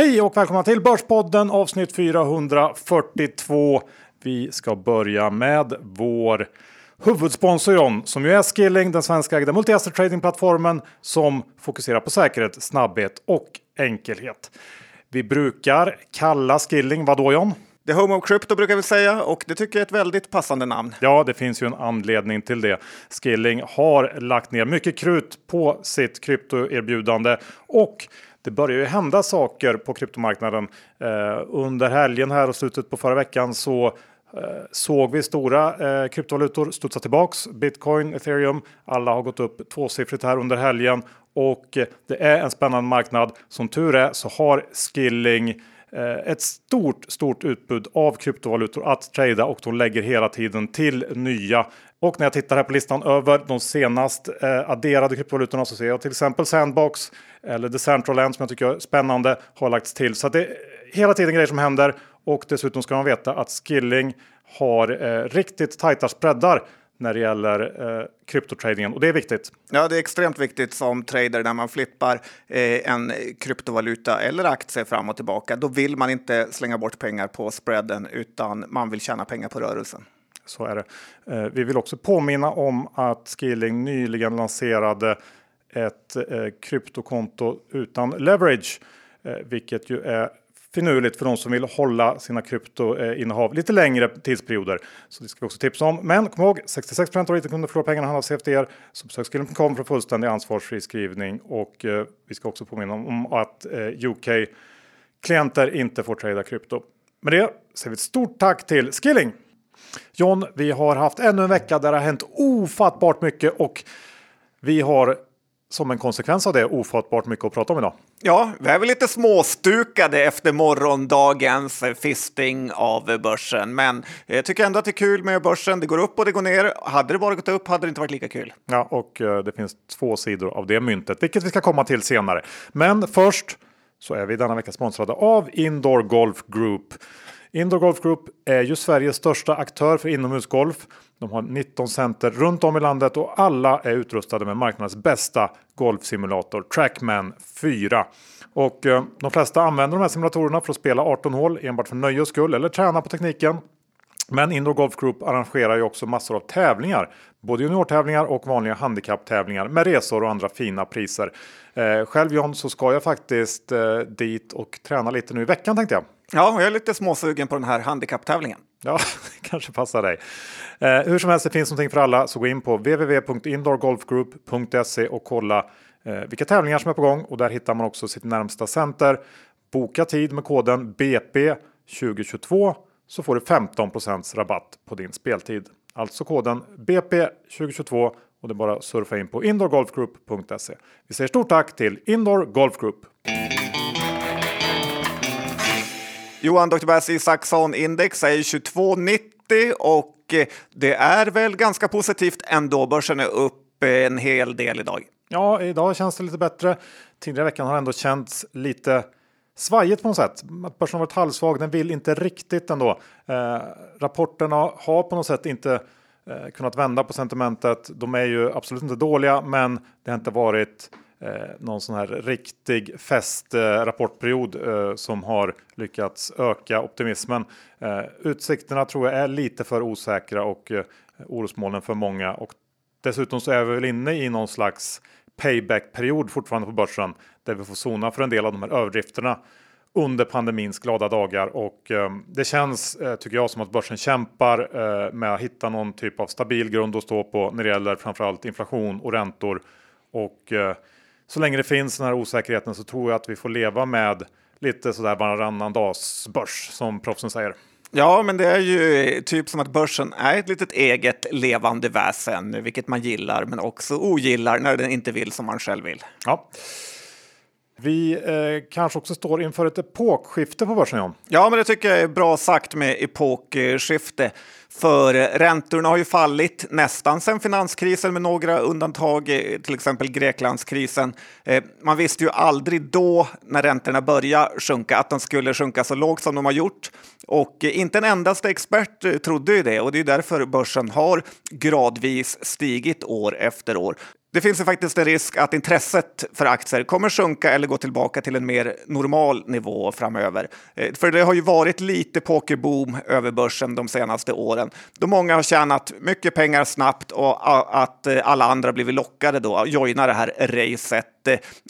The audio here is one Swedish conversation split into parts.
Hej och välkomna till Börspodden avsnitt 442. Vi ska börja med vår huvudsponsor John, som ju är Skilling, den svenska ägda multi-asset tradingplattformen som fokuserar på säkerhet, snabbhet och enkelhet. Vi brukar kalla Skilling, vad då John? The Home of Crypto brukar vi säga och det tycker jag är ett väldigt passande namn. Ja, det finns ju en anledning till det. Skilling har lagt ner mycket krut på sitt kryptoerbjudande och det börjar ju hända saker på kryptomarknaden. Eh, under helgen här och slutet på förra veckan så eh, såg vi stora eh, kryptovalutor studsa tillbaks. Bitcoin, ethereum, alla har gått upp tvåsiffrigt här under helgen och eh, det är en spännande marknad. Som tur är så har Skilling eh, Eh, ett stort, stort utbud av kryptovalutor att trada och de lägger hela tiden till nya. Och när jag tittar här på listan över de senast eh, adderade kryptovalutorna så ser jag till exempel Sandbox eller Decentraland som jag tycker är spännande har lagts till. Så det är hela tiden grejer som händer och dessutom ska man veta att Skilling har eh, riktigt tajta spreadar när det gäller eh, kryptotradingen och det är viktigt. Ja, det är extremt viktigt som trader när man flippar eh, en kryptovaluta eller aktie fram och tillbaka. Då vill man inte slänga bort pengar på spreaden utan man vill tjäna pengar på rörelsen. Så är det. Eh, vi vill också påminna om att Skilling nyligen lanserade ett eh, kryptokonto utan leverage, eh, vilket ju är finurligt för de som vill hålla sina kryptoinnehav lite längre tidsperioder. Så det ska vi också tipsa om. Men kom ihåg 66% av retailkunder förlorar pengarna handlas CFDR. Så besök skilling.com för fullständig ansvarsfri skrivning och eh, vi ska också påminna om att eh, UK klienter inte får trada krypto. Med det säger vi ett stort tack till Skilling. John, vi har haft ännu en vecka där det har hänt ofattbart mycket och vi har som en konsekvens av det ofattbart mycket att prata om idag. Ja, vi är väl lite småstukade efter morgondagens fisting av börsen, men jag tycker ändå att det är kul med börsen. Det går upp och det går ner. Hade det bara gått upp hade det inte varit lika kul. Ja, och uh, det finns två sidor av det myntet, vilket vi ska komma till senare. Men först så är vi denna vecka sponsrade av Indoor Golf Group. Indoor Golf Group är ju Sveriges största aktör för inomhusgolf. De har 19 center runt om i landet och alla är utrustade med marknadens bästa golfsimulator Trackman 4. Och eh, de flesta använder de här simulatorerna för att spela 18 hål enbart för nöjes skull eller träna på tekniken. Men Indoor Golf Group arrangerar ju också massor av tävlingar. Både juniortävlingar och vanliga handikapptävlingar med resor och andra fina priser. Eh, själv John så ska jag faktiskt eh, dit och träna lite nu i veckan tänkte jag. Ja, jag är lite småsugen på den här handikapptävlingen. Ja, det kanske passar dig. Eh, hur som helst, det finns någonting för alla, så gå in på www.indoorgolfgroup.se och kolla eh, vilka tävlingar som är på gång och där hittar man också sitt närmsta center. Boka tid med koden BP 2022 så får du 15% rabatt på din speltid. Alltså koden BP 2022 och det är bara att surfa in på indoorgolfgroup.se. Vi säger stort tack till Indoor Golf Group. Johan Dr. Bass Isaksson index är 2290 och eh, det är väl ganska positivt ändå. Börsen är upp en hel del idag. Ja, idag känns det lite bättre. Tidigare veckan har ändå känts lite svajigt på något sätt. Att börsen har varit halvsvag. Den vill inte riktigt ändå. Eh, rapporterna har på något sätt inte eh, kunnat vända på sentimentet. De är ju absolut inte dåliga, men det har inte varit Eh, någon sån här riktig festrapportperiod eh, som har lyckats öka optimismen. Eh, utsikterna tror jag är lite för osäkra och eh, orosmolnen för många. Och dessutom så är vi väl inne i någon slags payback-period fortfarande på börsen där vi får sona för en del av de här överdrifterna under pandemins glada dagar. Och eh, det känns eh, tycker jag som att börsen kämpar eh, med att hitta någon typ av stabil grund att stå på när det gäller framförallt inflation och räntor. Och eh, så länge det finns den här osäkerheten så tror jag att vi får leva med lite sådär varannan dags börs som proffsen säger. Ja, men det är ju typ som att börsen är ett litet eget levande väsen, vilket man gillar men också ogillar när den inte vill som man själv vill. Ja. Vi eh, kanske också står inför ett epokskifte på börsen, John. Ja, men det tycker jag är bra sagt med epokskifte. För eh, räntorna har ju fallit nästan sedan finanskrisen med några undantag, eh, till exempel Greklandskrisen. Eh, man visste ju aldrig då när räntorna började sjunka att de skulle sjunka så lågt som de har gjort. Och inte en endaste expert trodde ju det och det är därför börsen har gradvis stigit år efter år. Det finns ju faktiskt en risk att intresset för aktier kommer sjunka eller gå tillbaka till en mer normal nivå framöver. Eh, för det har ju varit lite pokerboom över börsen de senaste åren då många har tjänat mycket pengar snabbt och att eh, alla andra blivit lockade då att joina det här racet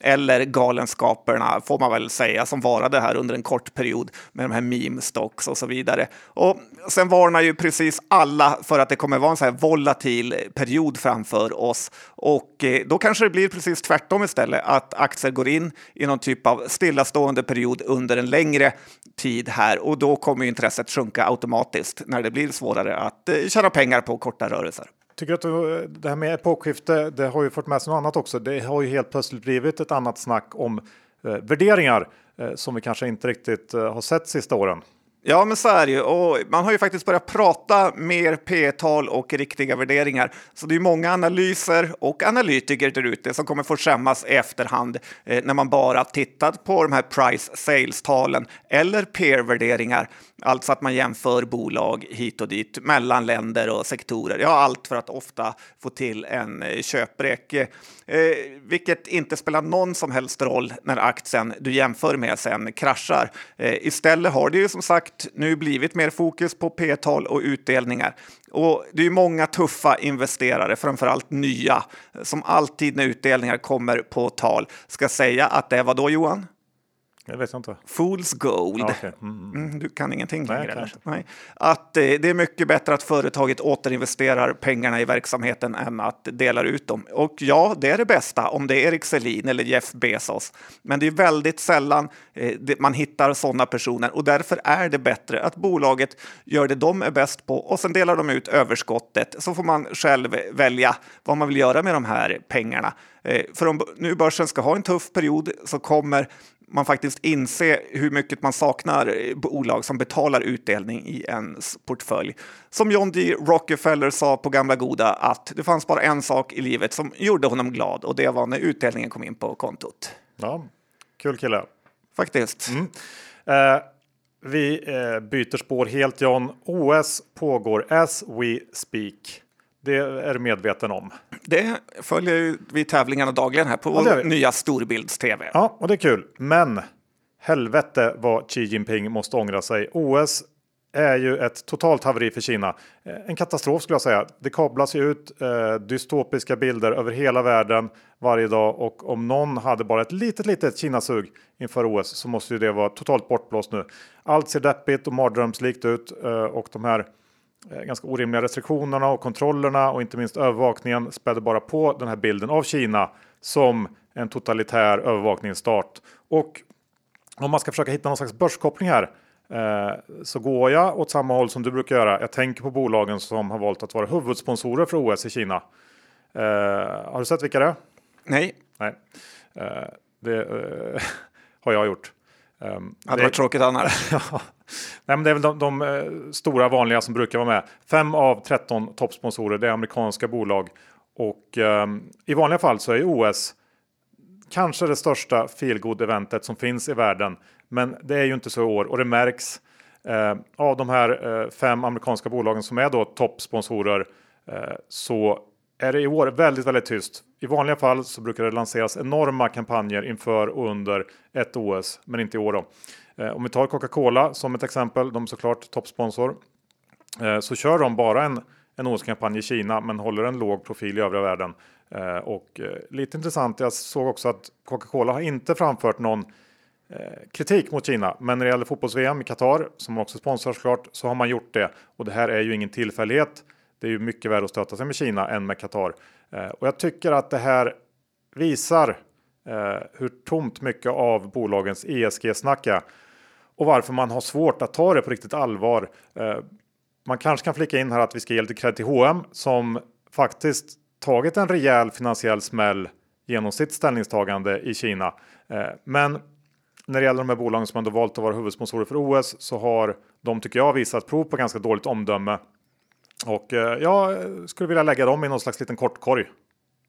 eller galenskaperna får man väl säga som varade här under en kort period med de här meme stocks och så vidare. Och sen varnar ju precis alla för att det kommer vara en så här volatil period framför oss och eh, då kanske det blir precis tvärtom istället, att aktier går in i någon typ av stillastående period under en längre tid här och då kommer intresset sjunka automatiskt när det blir svårare att eh, tjäna pengar på korta rörelser. Tycker att eh, det här med epokskifte, det har ju fått med sig något annat också. Det har ju helt plötsligt blivit ett annat snack om eh, värderingar eh, som vi kanske inte riktigt eh, har sett sista åren. Ja, men så är det ju. Och man har ju faktiskt börjat prata mer P-tal och riktiga värderingar. Så det är många analyser och analytiker där ute som kommer få skämmas i efterhand eh, när man bara tittat på de här price sales-talen eller peer-värderingar. Alltså att man jämför bolag hit och dit mellan länder och sektorer. Ja, allt för att ofta få till en eh, köprek, eh, vilket inte spelar någon som helst roll när aktien du jämför med sen kraschar. Eh, istället har det ju som sagt nu blivit mer fokus på P-tal och utdelningar. Och det är många tuffa investerare, framförallt nya, som alltid när utdelningar kommer på tal ska säga att det var då Johan? Jag vet inte. Fool's gold. Ja, okay. mm, mm. Mm, du kan ingenting Nej, längre? kan eller? Nej. Att eh, det är mycket bättre att företaget återinvesterar pengarna i verksamheten än att dela ut dem. Och ja, det är det bästa om det är Erik Selin eller Jeff Bezos. Men det är väldigt sällan eh, det, man hittar sådana personer och därför är det bättre att bolaget gör det de är bäst på och sen delar de ut överskottet så får man själv välja vad man vill göra med de här pengarna. Eh, för om nu börsen ska ha en tuff period så kommer man faktiskt inse hur mycket man saknar bolag som betalar utdelning i ens portfölj. Som John D. Rockefeller sa på gamla goda att det fanns bara en sak i livet som gjorde honom glad och det var när utdelningen kom in på kontot. Ja, kul kille. Faktiskt. Mm. Eh, vi eh, byter spår helt John. OS pågår as we speak. Det är du medveten om. Det följer vi tävlingarna dagligen här på Ja, nya storbilds-tv. Ja, och det är kul. Men helvete vad Xi Jinping måste ångra sig. OS är ju ett totalt haveri för Kina. Eh, En katastrof skulle jag säga. Det kablas ju ut eh, dystopiska bilder över hela världen varje dag och om någon hade bara ett litet, litet Kinasug inför OS så måste ju det vara totalt bortblåst nu. Allt ser deppigt och mardrömslikt ut eh, och de här ganska orimliga restriktionerna och kontrollerna och inte minst övervakningen spädde bara på den här bilden av Kina som en totalitär övervakningsstat. Och om man ska försöka hitta någon slags börskoppling här eh, så går jag åt samma håll som du brukar göra. Jag tänker på bolagen som har valt att vara huvudsponsorer för OS i Kina. Eh, har du sett vilka det är? Nej, Nej, eh, det eh, har jag gjort. Um, hade varit tråkigt annars. Ja. Nej, men det är väl de, de eh, stora vanliga som brukar vara med. Fem av 13 toppsponsorer, det är amerikanska bolag. Och ehm, i vanliga fall så är OS kanske det största feelgood eventet som finns i världen. Men det är ju inte så i år och det märks. Eh, av de här eh, fem amerikanska bolagen som är då toppsponsorer eh, så är det i år väldigt, väldigt tyst. I vanliga fall så brukar det lanseras enorma kampanjer inför och under ett OS, men inte i år då. Eh, om vi tar Coca-Cola som ett exempel, de är såklart toppsponsor, eh, så kör de bara en, en OS-kampanj i Kina, men håller en låg profil i övriga världen. Eh, och eh, lite intressant, jag såg också att Coca-Cola har inte framfört någon eh, kritik mot Kina, men när det gäller fotbolls-VM i Qatar, som också sponsrar såklart, så har man gjort det. Och det här är ju ingen tillfällighet. Det är ju mycket värre att stöta sig med Kina än med Qatar. Eh, och jag tycker att det här visar eh, hur tomt mycket av bolagens ESG-snack är och varför man har svårt att ta det på riktigt allvar. Eh, man kanske kan flika in här att vi ska ge lite cred till H&M som faktiskt tagit en rejäl finansiell smäll genom sitt ställningstagande i Kina. Men när det gäller de här bolagen som ändå valt att vara huvudsponsorer för OS så har de tycker jag visat prov på ganska dåligt omdöme. Och eh, jag skulle vilja lägga dem i någon slags liten kortkorg.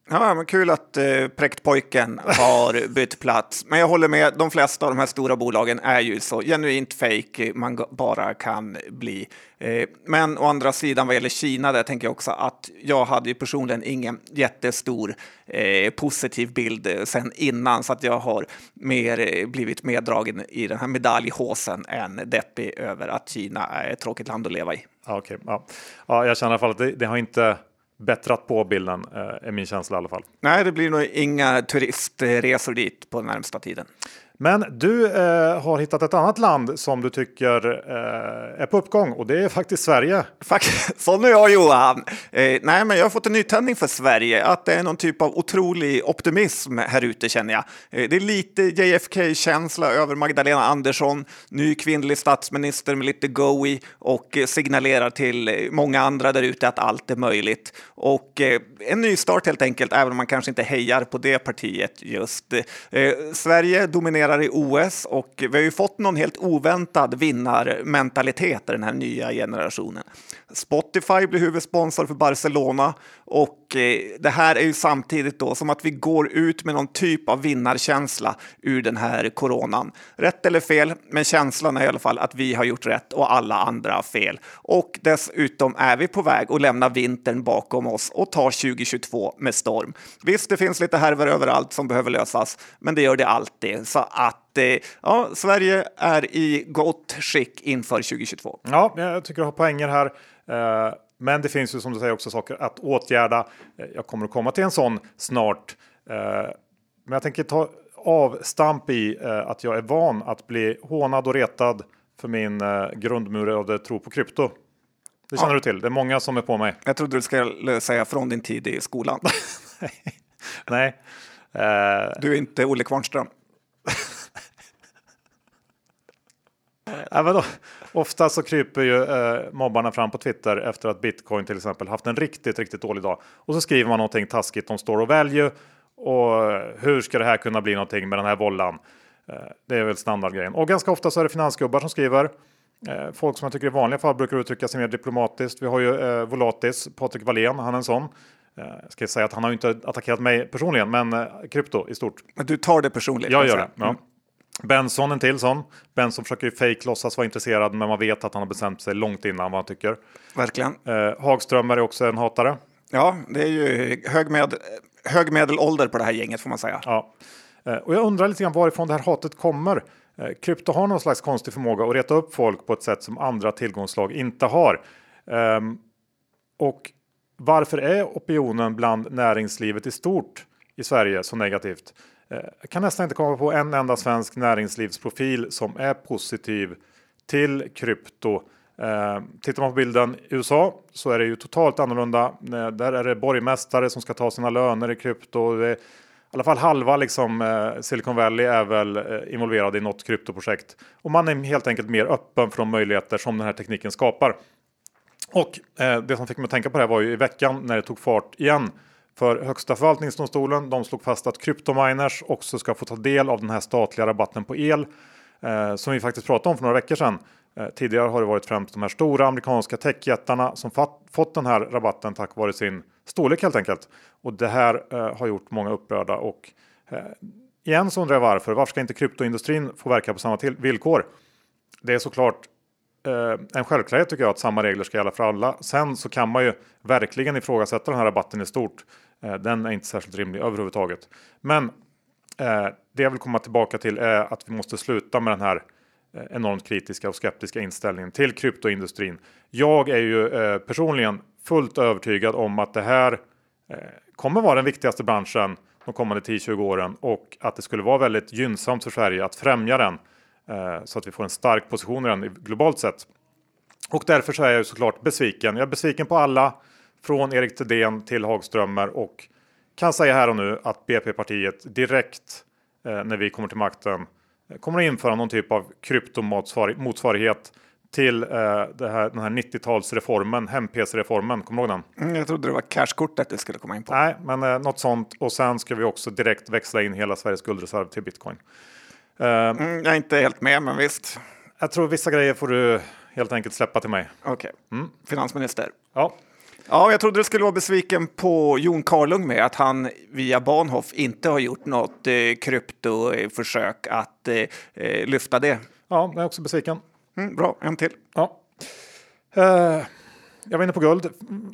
Ja, men kul att eh, präktpojken har bytt plats. Men jag håller med, de flesta av de här stora bolagen är ju så genuint fake man bara kan bli. Eh, men å andra sidan vad gäller Kina, där tänker jag också att jag hade ju personligen ingen jättestor eh, positiv bild eh, sen innan, så att jag har mer eh, blivit meddragen i den här medaljhåsen än deppig över att Kina är ett tråkigt land att leva i. Ja, okay, ja. ja, jag känner i alla fall att det, det har inte bättrat på bilden, eh, är min känsla i alla fall. Nej, det blir nog inga turistresor dit på närmsta tiden. Men du eh, har hittat ett annat land som du tycker eh, är på uppgång och det är faktiskt Sverige. Sån är jag Johan! Eh, nej, men jag har fått en nytändning för Sverige, att det är någon typ av otrolig optimism här ute känner jag. Eh, det är lite JFK-känsla över Magdalena Andersson, ny kvinnlig statsminister med lite go i och eh, signalerar till eh, många andra där ute att allt är möjligt. Och eh, en ny start helt enkelt, även om man kanske inte hejar på det partiet just. Eh, Sverige dominerar presterar i OS och vi har ju fått någon helt oväntad vinnarmentalitet i den här nya generationen. Spotify blir huvudsponsor för Barcelona och eh, det här är ju samtidigt då som att vi går ut med någon typ av vinnarkänsla ur den här coronan. Rätt eller fel, men känslan är i alla fall att vi har gjort rätt och alla andra fel. Och dessutom är vi på väg att lämna vintern bakom oss och ta 2022 med storm. Visst, det finns lite härver överallt som behöver lösas, men det gör det alltid. Så att eh, ja, Sverige är i gott skick inför 2022. Ja, jag tycker du har poänger här. Eh, men det finns ju som du säger också saker att åtgärda. Eh, jag kommer att komma till en sån snart. Men jag tänker ta avstamp i att jag är van att bli hånad och retad för min grundmurade tro på krypto. Det känner ja. du till. Det är många som är på mig. Jag trodde du skulle säga från din tid i skolan. Nej. Du är inte Olle Kvarnström. Ja, men då, ofta så kryper ju eh, mobbarna fram på Twitter efter att bitcoin till exempel haft en riktigt, riktigt dålig dag. Och så skriver man någonting taskigt om store value och hur ska det här kunna bli någonting med den här vollan? Eh, det är väl standardgrejen. Och ganska ofta så är det finansgubbar som skriver. Eh, folk som jag tycker i vanliga fall brukar uttrycka sig mer diplomatiskt. Vi har ju eh, Volatis, Patrik Wallén, han är en sån. Jag eh, ska säga att han har inte attackerat mig personligen, men eh, krypto i stort. Men du tar det personligt? Jag gör det. Ja. Mm. Benson en till sån. Benson försöker ju fake låtsas vara intresserad men man vet att han har bestämt sig långt innan vad han tycker. Verkligen. Eh, Hagström är också en hatare. Ja, det är ju hög, med, hög medelålder på det här gänget får man säga. Ja. Eh, och jag undrar lite grann varifrån det här hatet kommer. Eh, krypto har någon slags konstig förmåga att reta upp folk på ett sätt som andra tillgångslag inte har. Eh, och varför är opinionen bland näringslivet i stort i Sverige så negativt? Jag kan nästan inte komma på en enda svensk näringslivsprofil som är positiv till krypto. Eh, tittar man på bilden i USA så är det ju totalt annorlunda. Eh, där är det borgmästare som ska ta sina löner i krypto. Det är, I alla fall halva liksom, eh, Silicon Valley är väl involverad i något kryptoprojekt. Och man är helt enkelt mer öppen för de möjligheter som den här tekniken skapar. Och det som fick mig att tänka på det här var ju i veckan när det tog fart igen för Högsta förvaltningsdomstolen de slog fast att kryptominers också ska få ta del av den här statliga rabatten på el eh, som vi faktiskt pratade om för några veckor sedan. Eh, tidigare har det varit främst de här stora amerikanska techjättarna som fått den här rabatten tack vare sin storlek helt enkelt. Och det här eh, har gjort många upprörda och eh, igen så undrar jag varför. Varför ska inte kryptoindustrin få verka på samma villkor? Det är såklart eh, en självklarhet tycker jag att samma regler ska gälla för alla. Sen så kan man ju verkligen ifrågasätta den här rabatten i stort. Eh, den är inte särskilt rimlig överhuvudtaget. Men eh, det jag vill komma tillbaka till är att vi måste sluta med den här eh, enormt kritiska och skeptiska inställningen till kryptoindustrin. Jag är ju eh, personligen fullt övertygad om att det här eh, kommer vara den viktigaste branschen de kommande 10-20 åren och att det skulle vara väldigt gynnsamt för Sverige att främja den Eh, så att vi får en stark position i den globalt sett. Och därför så är jag såklart besviken. Jag är besviken på alla från Erik Thedéen till Hagströmer och kan säga här och nu att BP-partiet direkt eh, när vi kommer till makten eh, kommer att införa någon typ av kryptomotsvarighet till eh, här, den här 90-talsreformen, hem-PC-reformen. Kommer du ihåg den? Mm, jag trodde det var cashkortet det skulle komma in på. Nej, men eh, något sånt. Och sen ska vi också direkt växla in hela Sveriges guldreserv till bitcoin. Uh, mm, jag är inte helt med, men visst. Jag tror vissa grejer får du helt enkelt släppa till mig. Okej. Okay. Mm. Finansminister. Ja. Ja, jag trodde du skulle vara besviken på Jon Karlung med att han via Bahnhof inte har gjort något eh, kryptoförsök att eh, eh, lyfta det. Ja, jag är också besviken. Mm, bra, en till. Ja. Eh, jag var inne på guld.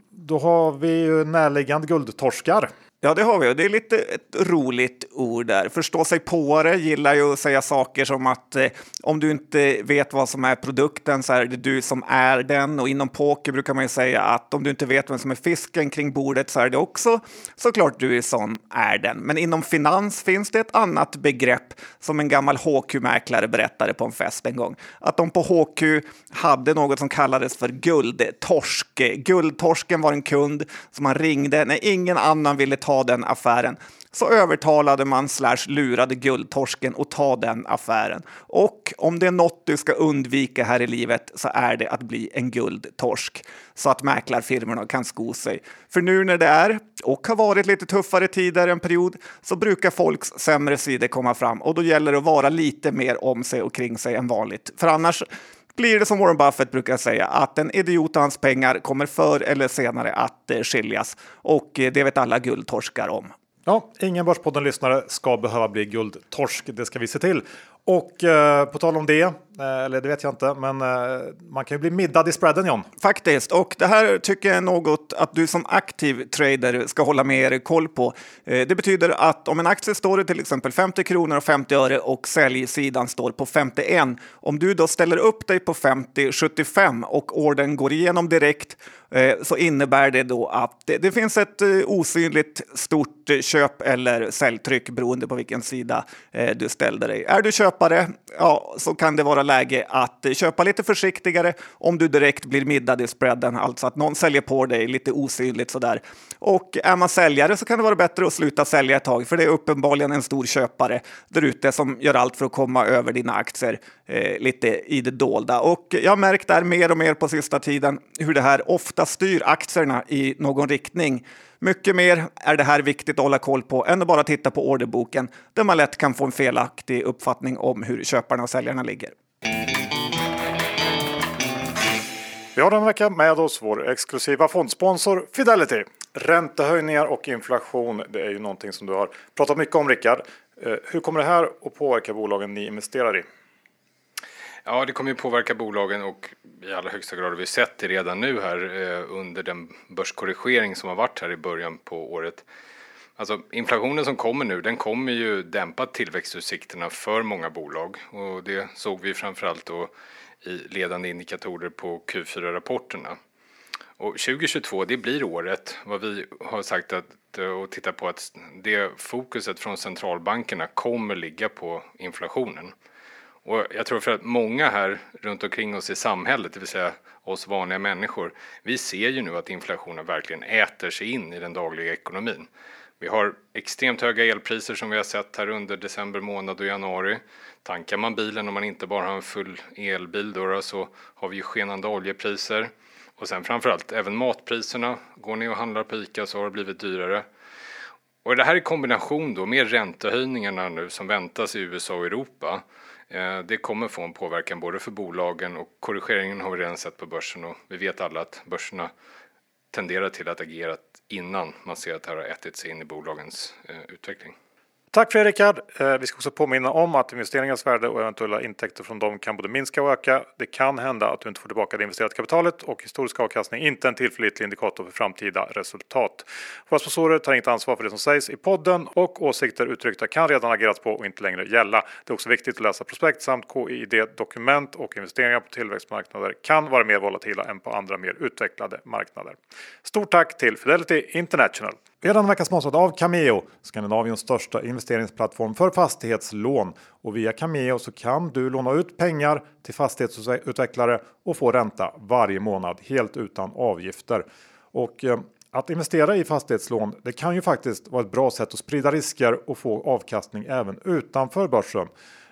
Då har vi ju närliggande guldtorskar. Ja, det har vi. Det är lite ett roligt ord där. Förstå sig på det gillar ju att säga saker som att eh, om du inte vet vad som är produkten så är det du som är den. Och inom poker brukar man ju säga att om du inte vet vem som är fisken kring bordet så är det också såklart du som är den. Men inom finans finns det ett annat begrepp som en gammal HQ-mäklare berättade på en fest en gång. Att de på HQ hade något som kallades för guldtorsk. Guldtorsken var en kund som man ringde när ingen annan ville ta ta den affären så övertalade man slash lurade guldtorsken att ta den affären. Och om det är något du ska undvika här i livet så är det att bli en guldtorsk så att mäklarfirmorna kan sko sig. För nu när det är och har varit lite tuffare tider en period så brukar folks sämre sidor komma fram och då gäller det att vara lite mer om sig och kring sig än vanligt. För annars blir det som Warren Buffett brukar säga, att en idiot och hans pengar kommer förr eller senare att eh, skiljas. Och eh, det vet alla guldtorskar om. Ja, ingen Börspodden-lyssnare ska behöva bli guldtorsk. Det ska vi se till. Och eh, på tal om det, Eh, eller det vet jag inte, men eh, man kan ju bli middad i spreaden John. Faktiskt, och det här tycker jag är något att du som aktiv trader ska hålla med er koll på. Eh, det betyder att om en aktie står i till exempel 50 kronor och 50 öre och säljsidan står på 51. Om du då ställer upp dig på 50-75 och orden går igenom direkt så innebär det då att det, det finns ett osynligt stort köp eller säljtryck beroende på vilken sida du ställde dig. Är du köpare, ja, så kan det vara läge att köpa lite försiktigare om du direkt blir middad i spreaden, alltså att någon säljer på dig lite osynligt sådär. Och är man säljare så kan det vara bättre att sluta sälja ett tag, för det är uppenbarligen en stor köpare där ute som gör allt för att komma över dina aktier eh, lite i det dolda. Och jag har märkt där mer och mer på sista tiden hur det här ofta styr aktierna i någon riktning. Mycket mer är det här viktigt att hålla koll på än att bara titta på orderboken där man lätt kan få en felaktig uppfattning om hur köparna och säljarna ligger. Vi har den vecka med oss vår exklusiva fondsponsor Fidelity. Räntehöjningar och inflation, det är ju någonting som du har pratat mycket om Rickard. Eh, hur kommer det här att påverka bolagen ni investerar i? Ja, det kommer ju påverka bolagen och i allra högsta grad har vi sett det redan nu här eh, under den börskorrigering som har varit här i början på året. Alltså inflationen som kommer nu, den kommer ju dämpa tillväxtutsikterna för många bolag och det såg vi framförallt då i ledande indikatorer på Q4-rapporterna. Och 2022, det blir året vad vi har sagt att eh, och tittar på att det fokuset från centralbankerna kommer ligga på inflationen. Och jag tror för att många här runt omkring oss i samhället, det vill säga oss vanliga människor, vi ser ju nu att inflationen verkligen äter sig in i den dagliga ekonomin. Vi har extremt höga elpriser som vi har sett här under december månad och januari. Tankar man bilen om man inte bara har en full elbil då, så har vi ju skenande oljepriser. Och sen framförallt även matpriserna. Går ni och handlar på ICA så har det blivit dyrare. Och det här i kombination då med räntehöjningarna nu som väntas i USA och Europa Eh, det kommer få en påverkan både för bolagen och korrigeringen har vi redan sett på börsen och vi vet alla att börserna tenderar till att agera innan man ser att det här har ätit sig in i bolagens eh, utveckling. Tack Fredrik. Eh, vi ska också påminna om att investeringars värde och eventuella intäkter från dem kan både minska och öka. Det kan hända att du inte får tillbaka det investerade kapitalet och historisk avkastning inte en tillförlitlig indikator för framtida resultat. Våra sponsorer tar inget ansvar för det som sägs i podden och åsikter uttryckta kan redan agerats på och inte längre gälla. Det är också viktigt att läsa prospekt samt KID-dokument och investeringar på tillväxtmarknader kan vara mer volatila än på andra mer utvecklade marknader. Stort tack till Fidelity International. Redan är sponsrad vecka av Cameo, Skandinaviens största investeringsplattform för fastighetslån. Och via Cameo så kan du låna ut pengar till fastighetsutvecklare och få ränta varje månad helt utan avgifter. Och eh, att investera i fastighetslån det kan ju faktiskt vara ett bra sätt att sprida risker och få avkastning även utanför börsen.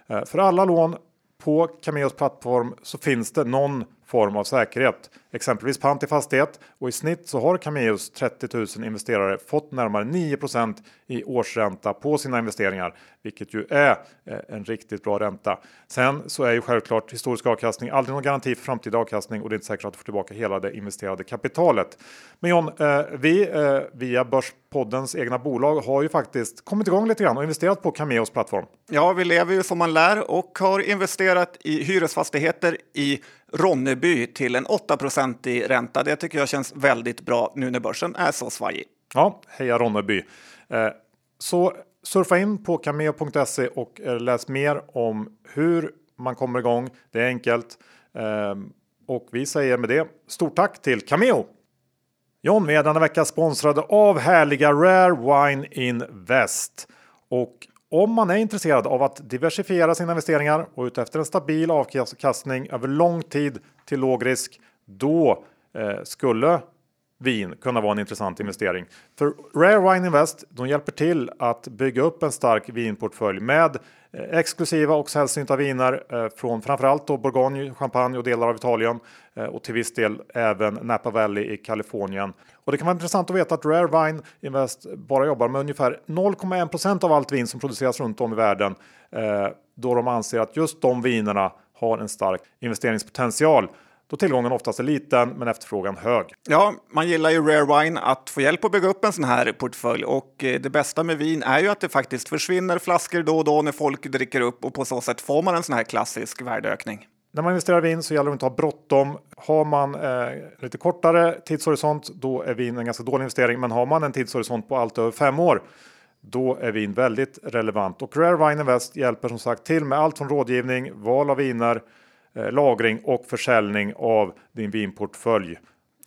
Eh, för alla lån på Cameos plattform så finns det någon form av säkerhet, exempelvis pant i fastighet och i snitt så har Cameos 30 000 investerare fått närmare 9% i årsränta på sina investeringar, vilket ju är eh, en riktigt bra ränta. Sen så är ju självklart historisk avkastning aldrig någon garanti för framtida avkastning och det är inte säkert att du får tillbaka hela det investerade kapitalet. Men John, eh, vi eh, via Börspoddens egna bolag har ju faktiskt kommit igång lite grann och investerat på Cameos plattform. Ja, vi lever ju som man lär och har investerat i hyresfastigheter i Ronneby till en 8% i ränta. Det tycker jag känns väldigt bra nu när börsen är så svajig. Ja, heja Ronneby. Eh, så surfa in på cameo.se och eh, läs mer om hur man kommer igång. Det är enkelt. Eh, och vi säger med det stort tack till Cameo! John, vi är denna vecka sponsrade av härliga Rare Wine Invest. Och om man är intresserad av att diversifiera sina investeringar och ute efter en stabil avkastning över lång tid till låg risk, då eh, skulle vin kunna vara en intressant investering. För Rare Wine Invest de hjälper till att bygga upp en stark vinportfölj med Eh, exklusiva och sällsynta viner eh, från framförallt då Bourgogne, Champagne och delar av Italien eh, och till viss del även Napa Valley i Kalifornien. Och det kan vara intressant att veta att Rare Wine Invest bara jobbar med ungefär 0,1% av allt vin som produceras runt om i världen då de anser att just de vinerna har en stark investeringspotential då tillgången oftast är liten men efterfrågan hög. Ja, man gillar ju Rare Wine att få hjälp att bygga upp en sån här portfölj och eh, det bästa med vin är ju att det faktiskt försvinner flaskor då och då när folk dricker upp och på så sätt får man en sån här klassisk värdeökning. När man investerar i vin så gäller det att inte ha bråttom. Har man eh, lite kortare tidshorisont då är vin en ganska dålig investering. Men har man en tidshorisont på allt över fem år då är vin väldigt relevant. Och Rare Wine Invest hjälper som sagt till med allt från rådgivning, val av viner, lagring och försäljning av din vinportfölj.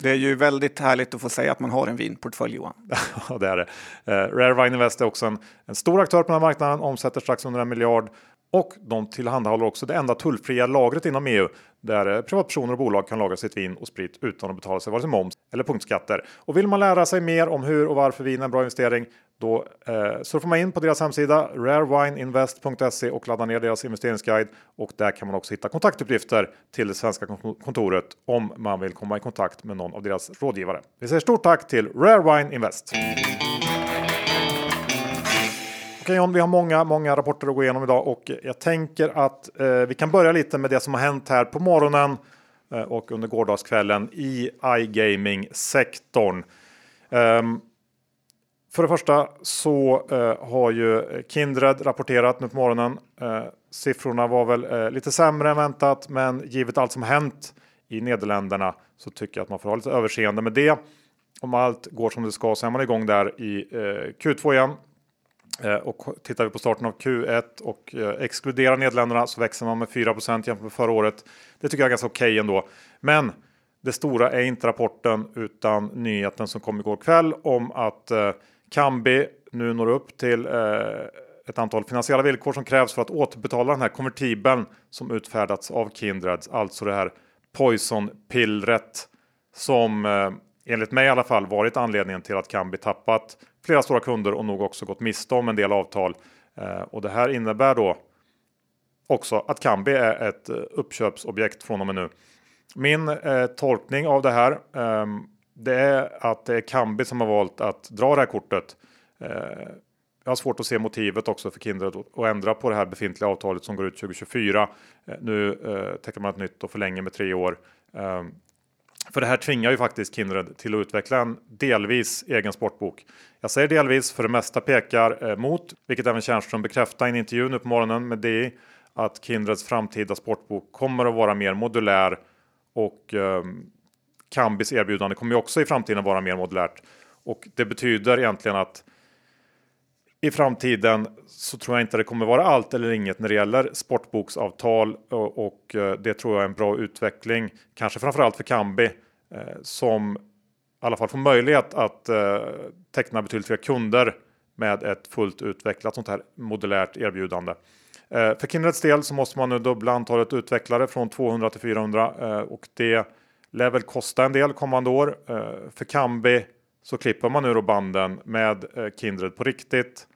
Det är ju väldigt härligt att få säga att man har en vinportfölj Johan. ja, det är det. Uh, Rare Wine Invest är också en, en stor aktör på den här marknaden, omsätter strax under en miljard och de tillhandahåller också det enda tullfria lagret inom EU där eh, privatpersoner och bolag kan lagra sitt vin och sprit utan att betala sig vare sig moms eller punktskatter. Och vill man lära sig mer om hur och varför vin är en bra investering då eh, surfar man in på deras hemsida rarewineinvest.se och laddar ner deras investeringsguide och där kan man också hitta kontaktuppgifter till det svenska kontoret om man vill komma i kontakt med någon av deras rådgivare. Vi säger stort tack till Rare Wine Invest. Okej John, vi har många, många rapporter att gå igenom idag och jag tänker att eh, vi kan börja lite med det som har hänt här på morgonen eh, och under gårdagskvällen i iGaming-sektorn. Um, ehm, för det första så eh, har ju Kindred rapporterat nu på morgonen. Eh, siffrorna var väl eh, lite sämre än väntat, men givet allt som hänt i Nederländerna så tycker jag att man får ha lite överseende med det. Om allt går som det ska så är man igång där i eh, Q2 igen. Eh, och tittar vi på starten av Q1 och eh, exkluderar Nederländerna så växer man med 4 jämfört med förra året. Det tycker jag är ganska okej okay ändå. Men det stora är inte rapporten utan nyheten som kom igår kväll om att eh, Kambi nu når upp till eh, ett antal finansiella villkor som krävs för att återbetala den här konvertibeln som utfärdats av Kindred, alltså det här poison-pillret som eh, enligt mig i alla fall varit anledningen till att Kambi tappat flera stora kunder och nog också gått miste om en del avtal. Eh, och det här innebär då också att Kambi är ett eh, uppköpsobjekt från och med nu. Min eh, tolkning av det här ehm, det är att det är Kambi som har valt att dra det här kortet. Eh, jag har svårt att se motivet också för Kindred att ändra på det här befintliga avtalet som går ut 2024. Eh, nu eh, tecknar man ett nytt och förlänger med tre år. Eh, för det här tvingar ju faktiskt Kindred till att utveckla en delvis egen sportbok. Jag säger delvis för det mesta pekar eh, mot, vilket även Tjärnström bekräftar i en intervju nu på morgonen med DI, att Kindreds framtida sportbok kommer att vara mer modulär och ehm, Kambis erbjudande kommer ju också i framtiden vara mer modulärt och det betyder egentligen att i framtiden så tror jag inte det kommer vara allt eller inget när det gäller sportboksavtal och, eh, det tror jag är en bra utveckling. Kanske framförallt för Kambi eh, som i alla fall får möjlighet att eh, teckna betydligt fler kunder med ett fullt utvecklat sånt här modulärt erbjudande. För Kindreds del så måste man nu dubbla antalet utvecklare från 200 till 400 och det lär väl kosta en del kommande år. Eh, för Kambi så klipper man nu då banden med eh, Kindred på riktigt.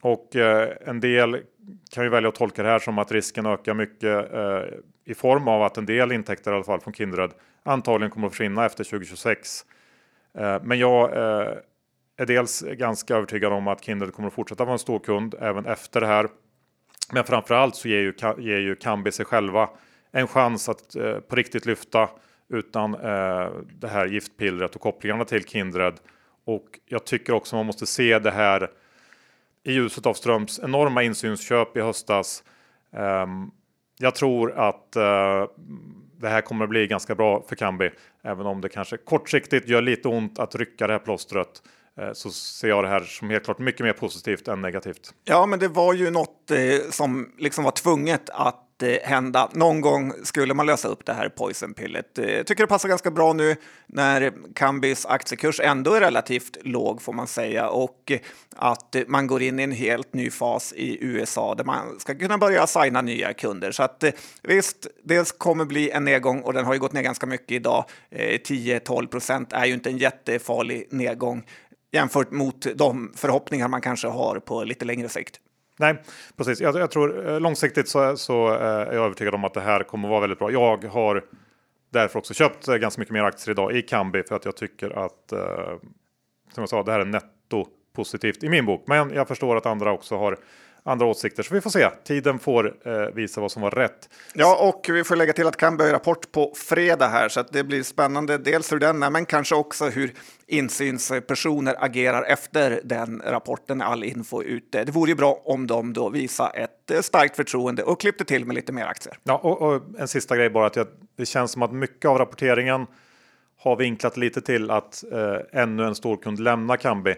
Och eh, en del kan ju välja att tolka det här som att risken ökar mycket eh, i form av att en del intäkter i alla fall från Kindred antagligen kommer att försvinna efter 2026. Eh, men jag eh, är dels ganska övertygad om att Kindred kommer att fortsätta vara en stor kund även efter det här. Men framförallt så ger ju, ger ju Kambi sig själva en chans att eh, på riktigt lyfta utan eh, det här giftpillret och kopplingarna till Kindred. Och jag tycker också man måste se det här i ljuset av Ströms enorma insynsköp i höstas. Eh, jag tror att eh, det här kommer att bli ganska bra för Kambi, även om det kanske kortsiktigt gör lite ont att rycka det här plåstret eh, så ser jag det här som helt klart mycket mer positivt än negativt. Ja, men det var ju något eh, som liksom var tvunget att Eh, hända. Någon gång skulle man lösa upp det här poisonpillet. Jag tycker det passar ganska bra nu när Kambis aktiekurs ändå är relativt låg får man säga och att man går in i en helt ny fas i USA där man ska kunna börja signa nya kunder. Så att eh, visst, det kommer bli en nedgång och den har ju gått ner ganska mycket idag. 10-12 procent är ju inte en jättefarlig nedgång jämfört mot de förhoppningar man kanske har på lite längre sikt. Nej, precis. Jag, jag tror eh, långsiktigt så, så eh, är jag övertygad om att det här kommer vara väldigt bra. Jag har därför också köpt eh, ganska mycket mer aktier idag i Kambi för att jag tycker att som jag sa, det här är netto positivt i min bok. Men jag förstår att andra också har andra åsikter. Så vi får se. Tiden får eh, visa vad som var rätt. Ja, och vi får lägga till att Kambi rapport på fredag här så att det blir spännande. Dels hur den är, men kanske också hur insynspersoner agerar efter den rapporten, all info ute. Det vore ju bra om de då visar ett eh, starkt förtroende och klippte till med lite mer aktier. Ja, och, och en sista grej bara att jag, det känns som att mycket av rapporteringen har vinklat lite till att eh, ännu en storkund lämnar Kambi.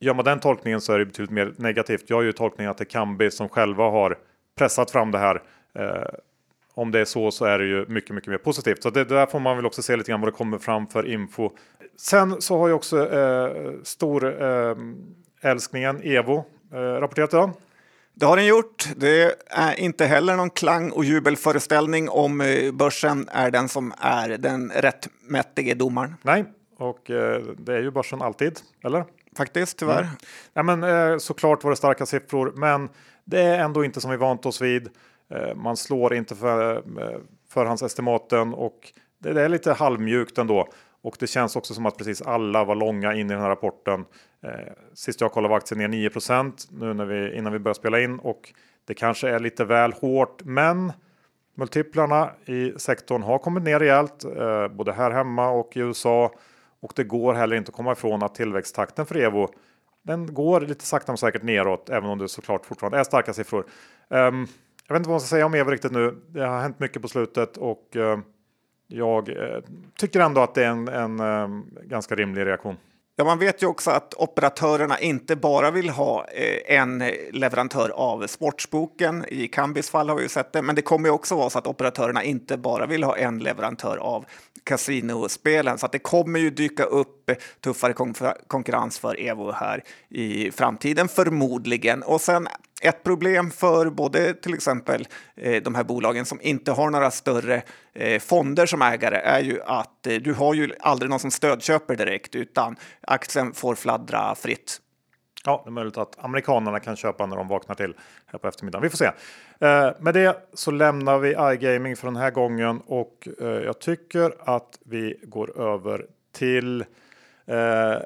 Gör man den tolkningen så är det betydligt mer negativt. Jag gör ju tolkningen att det är Kambi som själva har pressat fram det här. Eh, om det är så så är det ju mycket, mycket mer positivt. Så det, där får man väl också se lite grann vad det kommer fram för info. Sen så har ju också eh, stor eh, älskningen Evo eh, rapporterat idag. Det har den gjort. Det är inte heller någon klang och jubelföreställning om eh, börsen är den som är den rättmätige domaren. Nej, och eh, det är ju börsen alltid, eller? Faktiskt tyvärr. Mm. Ja, men, eh, såklart var det starka siffror, men det är ändå inte som vi vant oss vid. Eh, man slår inte för, eh, förhandsestimaten och det, det är lite halvmjukt ändå. Och det känns också som att precis alla var långa in i den här rapporten. Eh, sist jag kollade var aktien ner 9% nu när vi, innan vi började spela in och det kanske är lite väl hårt, men multiplarna i sektorn har kommit ner rejält, eh, både här hemma och i USA. Och det går heller inte att komma ifrån att tillväxttakten för Evo den går lite sakta men säkert neråt, även om det såklart fortfarande är starka siffror. Um, jag vet inte vad man ska säga om Evo riktigt nu. Det har hänt mycket på slutet och uh, jag uh, tycker ändå att det är en, en uh, ganska rimlig reaktion. Ja, man vet ju också att operatörerna inte bara vill ha eh, en leverantör av sportsboken. I Kambis fall har vi ju sett det, men det kommer ju också vara så att operatörerna inte bara vill ha en leverantör av kasinospelen. Så att det kommer ju dyka upp tuffare konkurrens för Evo här i framtiden förmodligen. Och sen ett problem för både till exempel eh, de här bolagen som inte har några större eh, fonder som ägare är ju att eh, du har ju aldrig någon som stödköper direkt utan aktien får fladdra fritt. Ja, det är möjligt att amerikanerna kan köpa när de vaknar till här på eftermiddagen. Vi får se. Eh, med det så lämnar vi iGaming för den här gången och eh, jag tycker att vi går över till eh,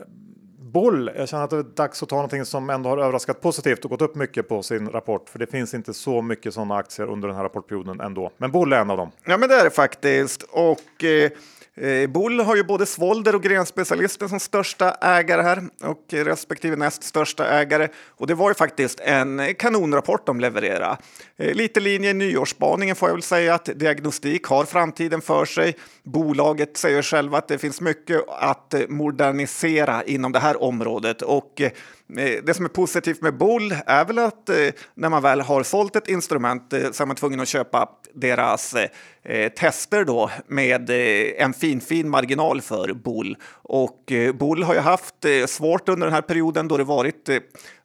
Boll. Jag känner att det är dags att ta någonting som ändå har överraskat positivt och gått upp mycket på sin rapport. För det finns inte så mycket sådana aktier under den här rapportperioden ändå. Men Boll är en av dem. Ja, men det är det faktiskt. Och eh, Eh, Bull har ju både Svolder och Grenspecialisten som största ägare här och respektive näst största ägare. Och det var ju faktiskt en kanonrapport de levererade. Eh, lite linje i nyårsspaningen får jag väl säga att diagnostik har framtiden för sig. Bolaget säger själva att det finns mycket att modernisera inom det här området och eh, Eh, det som är positivt med Bull är väl att eh, när man väl har sålt ett instrument eh, så är man tvungen att köpa deras tester då med en fin, fin marginal för Bull. Och eh, Bull har ju haft svårt under den här perioden då det varit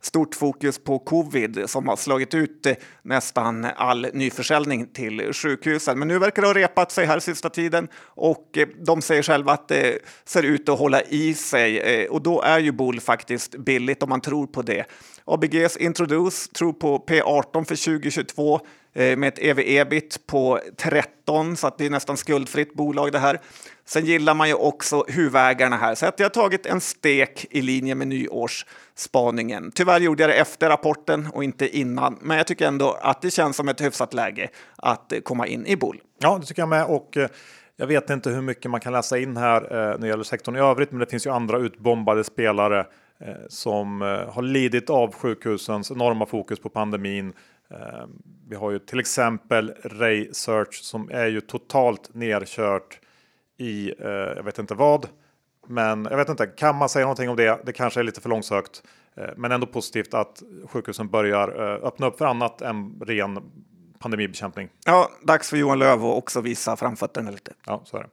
stort fokus på covid som har slagit ut nästan all nyförsäljning till sjukhusen. Men nu verkar det ha repat sig här sista tiden och de säger själva att det ser ut att hålla i sig och då är ju Bull faktiskt billigt om man tror på det. ABGs Introduce tror på P18 för 2022 eh, med ett ev-ebit på 13 så att det är nästan skuldfritt bolag det här. Sen gillar man ju också huvudägarna här så att jag har tagit en stek i linje med nyårsspaningen. Tyvärr gjorde jag det efter rapporten och inte innan, men jag tycker ändå att det känns som ett hyfsat läge att eh, komma in i Bull. Ja, det tycker jag med och eh, jag vet inte hur mycket man kan läsa in här när det gäller sektorn i övrigt, men det finns ju andra utbombade spelare som har lidit av sjukhusens enorma fokus på pandemin. Vi har ju till exempel Ray Search som är ju totalt nerkört i jag vet inte vad. Men jag vet inte, kan man säga någonting om det? Det kanske är lite för långsökt, men ändå positivt att sjukhusen börjar öppna upp för annat än ren pandemibekämpning. Ja, dags för Johan Löv att också visa framfötterna lite. Ja, så är det.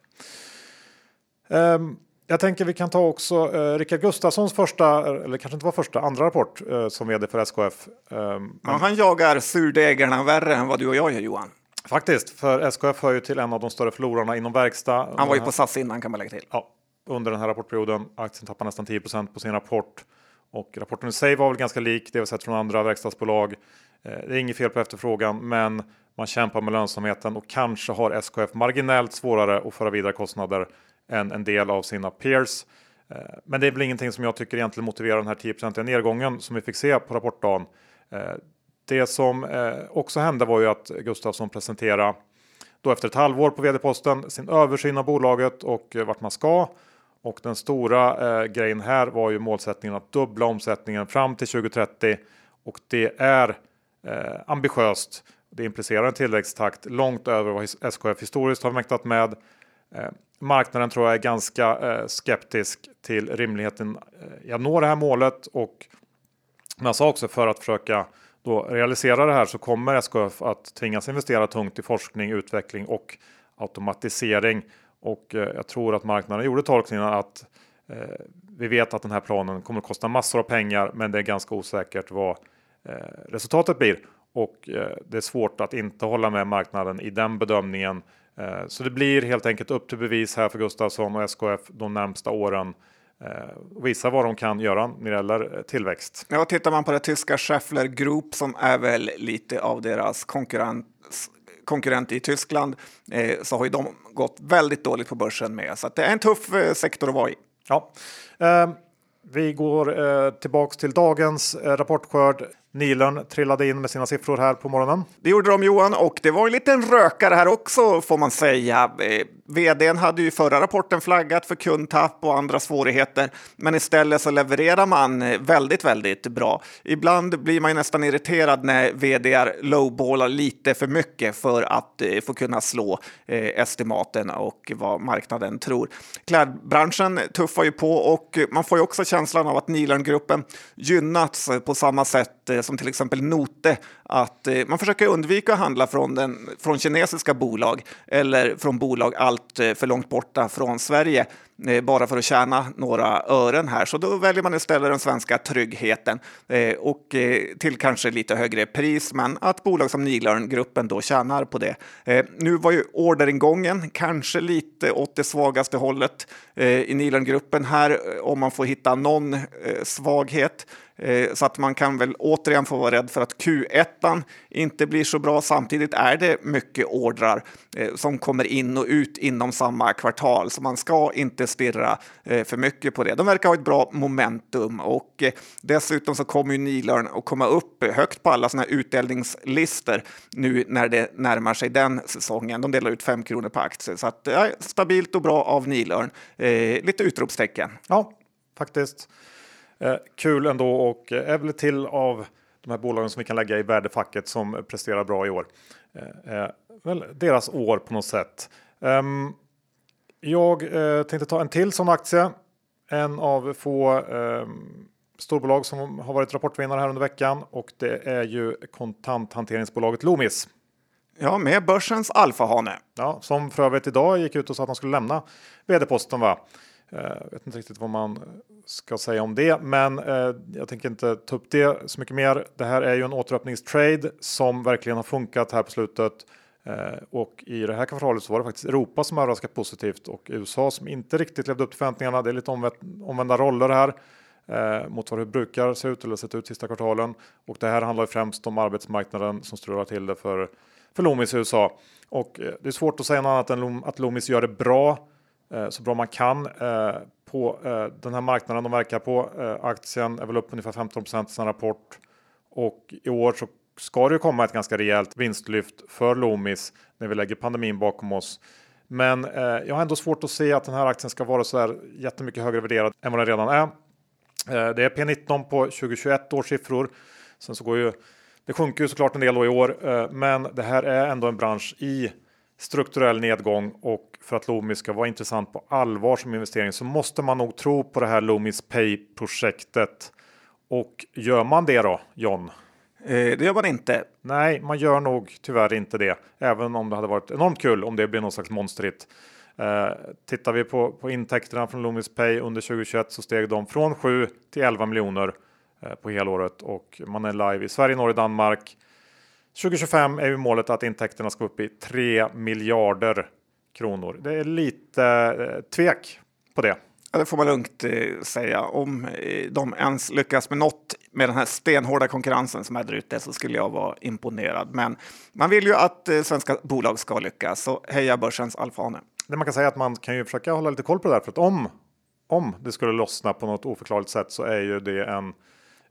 Um, jag tänker vi kan ta också eh, Rickard Gustafssons första, eller kanske inte var första, andra rapport eh, som vd för SKF. Um, ja, han jagar surdegarna värre än vad du och jag gör Johan. Faktiskt, för SKF hör ju till en av de större förlorarna inom verkstad. Han var ju på SAS innan kan man lägga till. Ja, under den här rapportperioden. Aktien tappar nästan 10% på sin rapport och rapporten i sig var väl ganska lik det vi sett från andra verkstadsbolag. Eh, det är inget fel på efterfrågan, men man kämpar med lönsamheten och kanske har SKF marginellt svårare att föra vidare kostnader än en del av sina peers. Eh, men det är väl ingenting som jag tycker egentligen motiverar den här 10% nedgången som vi fick se på rapportdagen. Eh, det som eh, också hände var ju att Gustafsson presenterade då efter ett halvår på vd-posten sin översyn av bolaget och vart man ska. Och den stora grejen här var ju målsättningen att dubbla omsättningen fram till 2030 och det är ambitiöst. Det implicerar en tillväxttakt långt över vad SKF historiskt har mäktat med. Eh, marknaden tror jag är ganska eh, skeptisk till rimligheten eh, i att nå det här målet och men jag sa också för att försöka då realisera det här så kommer SKF att tvingas investera tungt i forskning, utveckling och automatisering. Och eh, jag tror att marknaden gjorde tolkningen att eh, vi vet att den här planen kommer att kosta massor av pengar, men det är ganska osäkert vad eh, resultatet blir. Och eh, det är svårt att inte hålla med marknaden i den bedömningen. Så det blir helt enkelt upp till bevis här för Gustafsson och SKF de närmsta åren och visa vad de kan göra när det gäller tillväxt. Ja, tittar man på det tyska Scheffler Group som är väl lite av deras konkurrent konkurrent i Tyskland eh, så har ju de gått väldigt dåligt på börsen med. Så det är en tuff eh, sektor att vara i. Ja. Eh, vi går eh, tillbaks till dagens eh, rapportskörd. Nilön trillade in med sina siffror här på morgonen. Det gjorde de Johan och det var en liten rökare här också får man säga. Eh, Vdn hade ju förra rapporten flaggat för kundtapp och andra svårigheter, men istället så levererar man väldigt, väldigt bra. Ibland blir man ju nästan irriterad när vdar lowballar lite för mycket för att eh, få kunna slå eh, estimaten och vad marknaden tror. Klädbranschen tuffar ju på och man får ju också känslan av att Nilörngruppen gynnats på samma sätt Eh, som till exempel Note, att eh, man försöker undvika att handla från, den, från kinesiska bolag eller från bolag allt eh, för långt borta från Sverige. Eh, bara för att tjäna några ören här. Så då väljer man istället den svenska tryggheten eh, och eh, till kanske lite högre pris, men att bolag som Nilörngruppen då tjänar på det. Nu var ju orderingången kanske lite åt det svagaste hållet i Nilörngruppen här om man får hitta någon svaghet. Så att man kan väl återigen få vara rädd för att Q1 inte blir så bra. Samtidigt är det mycket ordrar som kommer in och ut inom samma kvartal, så man ska inte stirra eh, för mycket på det. De verkar ha ett bra momentum och eh, dessutom så kommer ju Nilörn att komma upp högt på alla sådana här utdelningslistor nu när det närmar sig den säsongen. De delar ut 5 kronor per aktie, så att, ja, stabilt och bra av Nilörn. Eh, lite utropstecken. Ja, faktiskt. Eh, kul ändå och är väl till av de här bolagen som vi kan lägga i värdefacket som presterar bra i år. Eh, väl deras år på något sätt. Um, jag eh, tänkte ta en till sån aktie. En av få eh, storbolag som har varit rapportvinnare här under veckan och det är ju kontanthanteringsbolaget Loomis. Ja, med börsens alfahane. Ja, som för övrigt idag gick ut och sa att han skulle lämna vd-posten. Va? Jag eh, vet inte riktigt vad man ska säga om det, men eh, jag tänker inte ta upp det så mycket mer. Det här är ju en återöppningstrade som verkligen har funkat här på slutet. Eh, och i det här kvartalet så var det faktiskt Europa som överraskade positivt och USA som inte riktigt levde upp till förväntningarna. Det är lite omvända roller här eh, mot vad det brukar se ut eller sett ut sista kvartalen. Och det här handlar främst om arbetsmarknaden som strular till det för, för Loomis i USA. Och eh, det är svårt att säga något annat än att Loomis gör det bra, eh, så bra man kan eh, på eh, den här marknaden de verkar på. aktien är väl upp ungefär 15 i sin rapport och i år så ska det komma ett ganska rejält vinstlyft för Loomis när vi lägger pandemin bakom oss. Men eh, jag har ändå svårt att se att den här aktien ska vara så här jättemycket högre värderad än vad den redan är. Eh, det är P19 på 2021 års siffror. Sen så går ju det sjunker ju såklart en del då i år, eh, men det här är ändå en bransch i strukturell nedgång och för att Loomis ska vara intressant på allvar som investering så måste man nog tro på det här Loomis Pay projektet. Och gör man det då, John? Eh, det gör man inte. Nej, man gör nog tyvärr inte det. Även om det hade varit enormt kul om det blir någon slags monstrigt. Eh, tittar vi på, på intäkterna från Loomis Pay under 2021 så steg de från 7 till 11 miljoner eh, på helåret och man är live i Sverige, Norge, Danmark. 2025 är ju målet att intäkterna ska upp i 3 miljarder kronor. Det är lite eh, tvek på det. Ja, det får man lugnt eh, säga. Om eh, de ens lyckas med något med den här stenhårda konkurrensen som är där ute så skulle jag vara imponerad. Men man vill ju att eh, svenska bolag ska lyckas, så heja börsens alfahane. Det man kan säga är att man kan ju försöka hålla lite koll på det där, för att om, om det skulle lossna på något oförklarligt sätt så är ju det en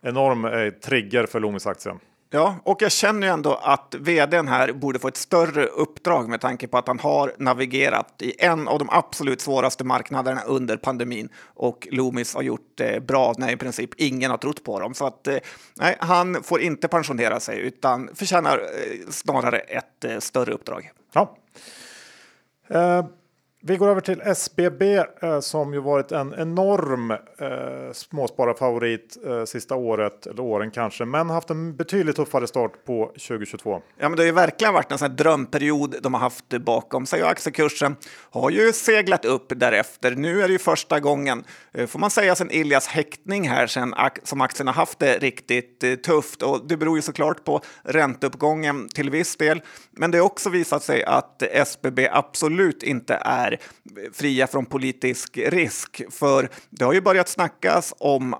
enorm eh, trigger för Loomis-aktien. Ja, och jag känner ju ändå att vdn här borde få ett större uppdrag med tanke på att han har navigerat i en av de absolut svåraste marknaderna under pandemin och Loomis har gjort det bra när i princip ingen har trott på dem. Så att eh, nej, han får inte pensionera sig utan förtjänar eh, snarare ett eh, större uppdrag. Ja. Uh. Vi går över till SBB eh, som ju varit en enorm eh, småspararfavorit eh, sista året eller åren kanske, men haft en betydligt tuffare start på 2022. Ja, men det har ju verkligen varit en sån här drömperiod de har haft bakom sig och aktiekursen har ju seglat upp därefter. Nu är det ju första gången, eh, får man säga, sedan Iljas häktning här sen som aktien har haft det riktigt eh, tufft och det beror ju såklart på ränteuppgången till viss del. Men det har också visat sig att SBB absolut inte är fria från politisk risk. För det har ju börjat snackas om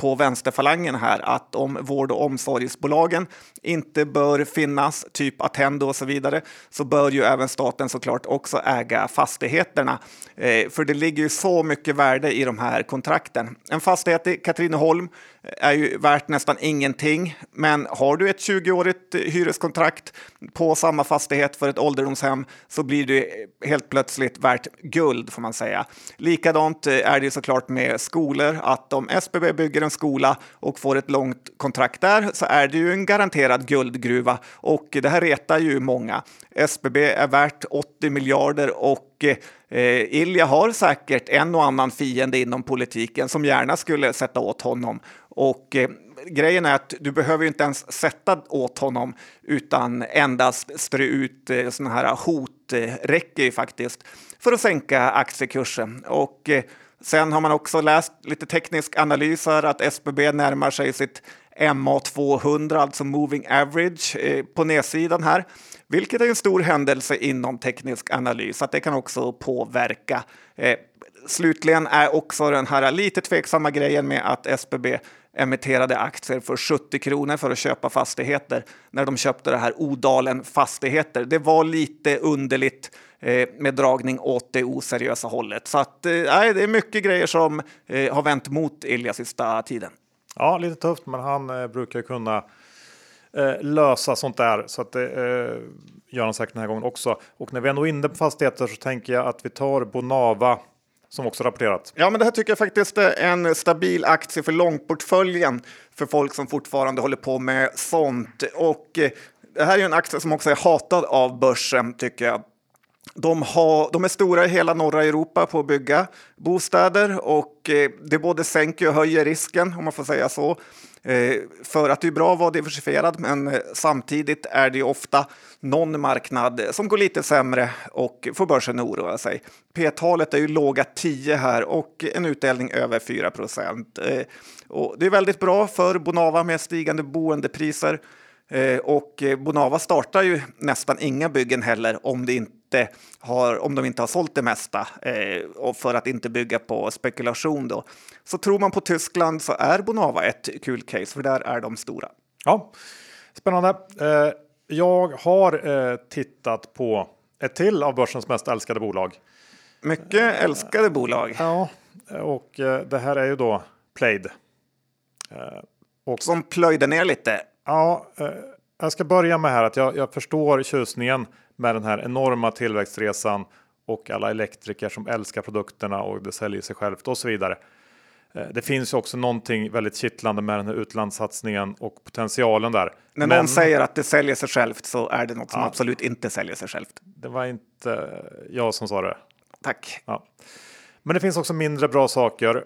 på vänsterfalangen här att om vård och omsorgsbolagen inte bör finnas, typ Attendo och så vidare, så bör ju även staten såklart också äga fastigheterna. Eh, för det ligger ju så mycket värde i de här kontrakten. En fastighet i Katrineholm eh, är ju värt nästan ingenting. Men har du ett 20-årigt eh, hyreskontrakt på samma fastighet för ett ålderdomshem så blir det helt plötsligt värt guld får man säga. Likadant eh, är det såklart med skolor att om SBB bygger en skola och får ett långt kontrakt där så är det ju en garanterad guldgruva och det här retar ju många. SBB är värt 80 miljarder och eh, Ilja har säkert en och annan fiende inom politiken som gärna skulle sätta åt honom. Och eh, grejen är att du behöver inte ens sätta åt honom utan endast strö ut eh, sådana här hot eh, räcker ju faktiskt för att sänka aktiekursen. Och eh, sen har man också läst lite teknisk analys här att SBB närmar sig sitt MA200, alltså moving average, eh, på nedsidan här. Vilket är en stor händelse inom teknisk analys, att det kan också påverka. Eh, slutligen är också den här lite tveksamma grejen med att SBB emitterade aktier för 70 kronor för att köpa fastigheter när de köpte det här Odalen Fastigheter. Det var lite underligt med dragning åt det oseriösa hållet. Så att, eh, det är mycket grejer som eh, har vänt mot Ilja sista tiden. Ja, lite tufft, men han eh, brukar kunna eh, lösa sånt där så att det eh, gör han säkert den här gången också. Och när vi ändå är inne på fastigheter så tänker jag att vi tar Bonava som också rapporterat. Ja, men det här tycker jag faktiskt är en stabil aktie för långportföljen för folk som fortfarande håller på med sånt. Och eh, det här är en aktie som också är hatad av börsen tycker jag. De, har, de är stora i hela norra Europa på att bygga bostäder och eh, det både sänker och höjer risken, om man får säga så. Eh, för att det är bra att vara diversifierad, men eh, samtidigt är det ofta någon marknad som går lite sämre och får börsen oroa sig. P-talet är ju låga 10 här och en utdelning över 4 procent. Eh, det är väldigt bra för Bonava med stigande boendepriser. Eh, och eh, Bonava startar ju nästan inga byggen heller om det inte inte har, om de inte har sålt det mesta eh, och för att inte bygga på spekulation då. Så tror man på Tyskland så är Bonava ett kul case för där är de stora. Ja, spännande. Eh, jag har eh, tittat på ett till av börsens mest älskade bolag. Mycket älskade bolag. Ja, och eh, det här är ju då Plaid. Eh, och, Som plöjde ner lite. Ja, eh, jag ska börja med här att jag, jag förstår tjusningen med den här enorma tillväxtresan och alla elektriker som älskar produkterna och det säljer sig självt och så vidare. Eh, det finns ju också någonting väldigt kittlande med den här utlandssatsningen och potentialen där. När Men, någon säger att det säljer sig självt så är det något som ja, absolut inte säljer sig självt. Det var inte jag som sa det. Tack. Ja. Men det finns också mindre bra saker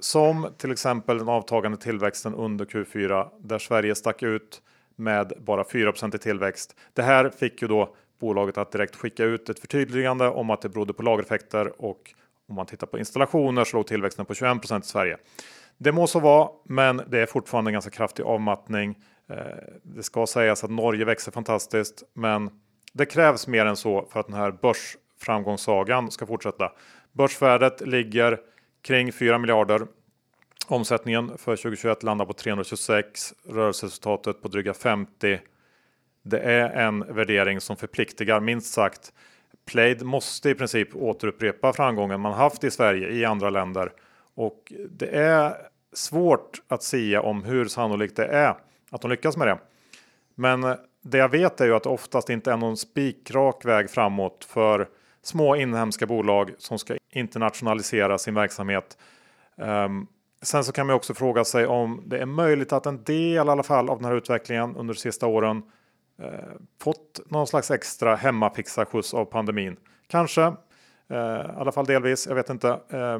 som till exempel den avtagande tillväxten under Q4 där Sverige stack ut med bara 4% i tillväxt. Det här fick ju då bolaget att direkt skicka ut ett förtydligande om att det berodde på lagereffekter och om man tittar på installationer så låg tillväxten på 21 i Sverige. Det må så vara, men det är fortfarande en ganska kraftig avmattning. Eh, det ska sägas att Norge växer fantastiskt, men det krävs mer än så för att den här börsframgångssagan ska fortsätta. Börsvärdet ligger kring 4 miljarder. Omsättningen för 2021 landar på 326, rörelseresultatet på dryga 50 det är en värdering som förpliktigar minst sagt. Plaid måste i princip återupprepa framgången man haft i Sverige i andra länder och det är svårt att säga om hur sannolikt det är att de lyckas med det. Men det jag vet är ju att det oftast inte är någon spikrak väg framåt för små inhemska bolag som ska internationalisera sin verksamhet. Um, sen så kan man också fråga sig om det är möjligt att en del i alla fall av den här utvecklingen under de sista åren Eh, fått någon slags extra hemmafixarskjuts av pandemin. Kanske, eh, i alla fall delvis, jag vet inte. Eh,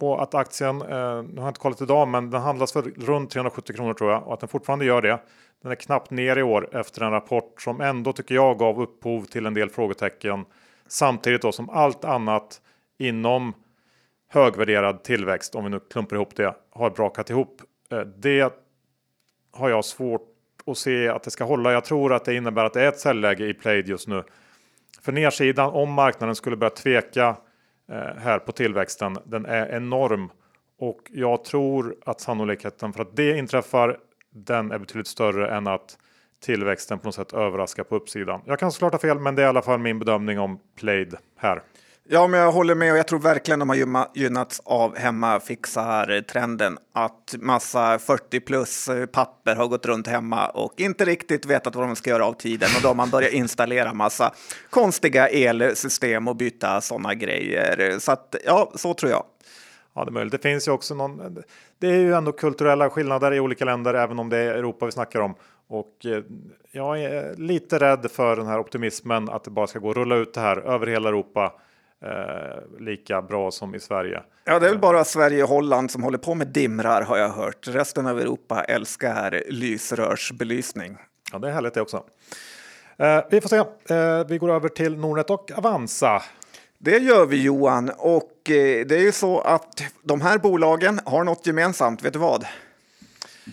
och att aktien, eh, nu har jag inte kollat idag, men den handlas för runt 370 kronor tror jag och att den fortfarande gör det. Den är knappt ner i år efter en rapport som ändå tycker jag gav upphov till en del frågetecken. Samtidigt då som allt annat inom högvärderad tillväxt, om vi nu klumpar ihop det, har brakat ihop. Eh, det har jag svårt och se att det ska hålla. Jag tror att det innebär att det är ett säljläge i Plaid just nu. För nedsidan, om marknaden skulle börja tveka eh, här på tillväxten, den är enorm. Och jag tror att sannolikheten för att det inträffar, den är betydligt större än att tillväxten på något sätt överraskar på uppsidan. Jag kan såklart ha fel, men det är i alla fall min bedömning om Plaid här. Ja, men jag håller med och jag tror verkligen de har gynnats av hemmafixar-trenden. Att massa 40 plus papper har gått runt hemma och inte riktigt vetat vad de ska göra av tiden. Och då har man börjat installera massa konstiga elsystem och byta sådana grejer. Så att, ja, så tror jag. Ja, det är möjligt. Det finns ju också någon. Det är ju ändå kulturella skillnader i olika länder, även om det är Europa vi snackar om. Och eh, jag är lite rädd för den här optimismen att det bara ska gå att rulla ut det här över hela Europa eh, lika bra som i Sverige. Ja, det är väl bara Sverige och Holland som håller på med dimrar har jag hört. Resten av Europa älskar lysrörsbelysning. Ja, det är härligt det också. Eh, vi får se. Eh, vi går över till Nordnet och Avanza. Det gör vi Johan och eh, det är ju så att de här bolagen har något gemensamt. Vet du vad?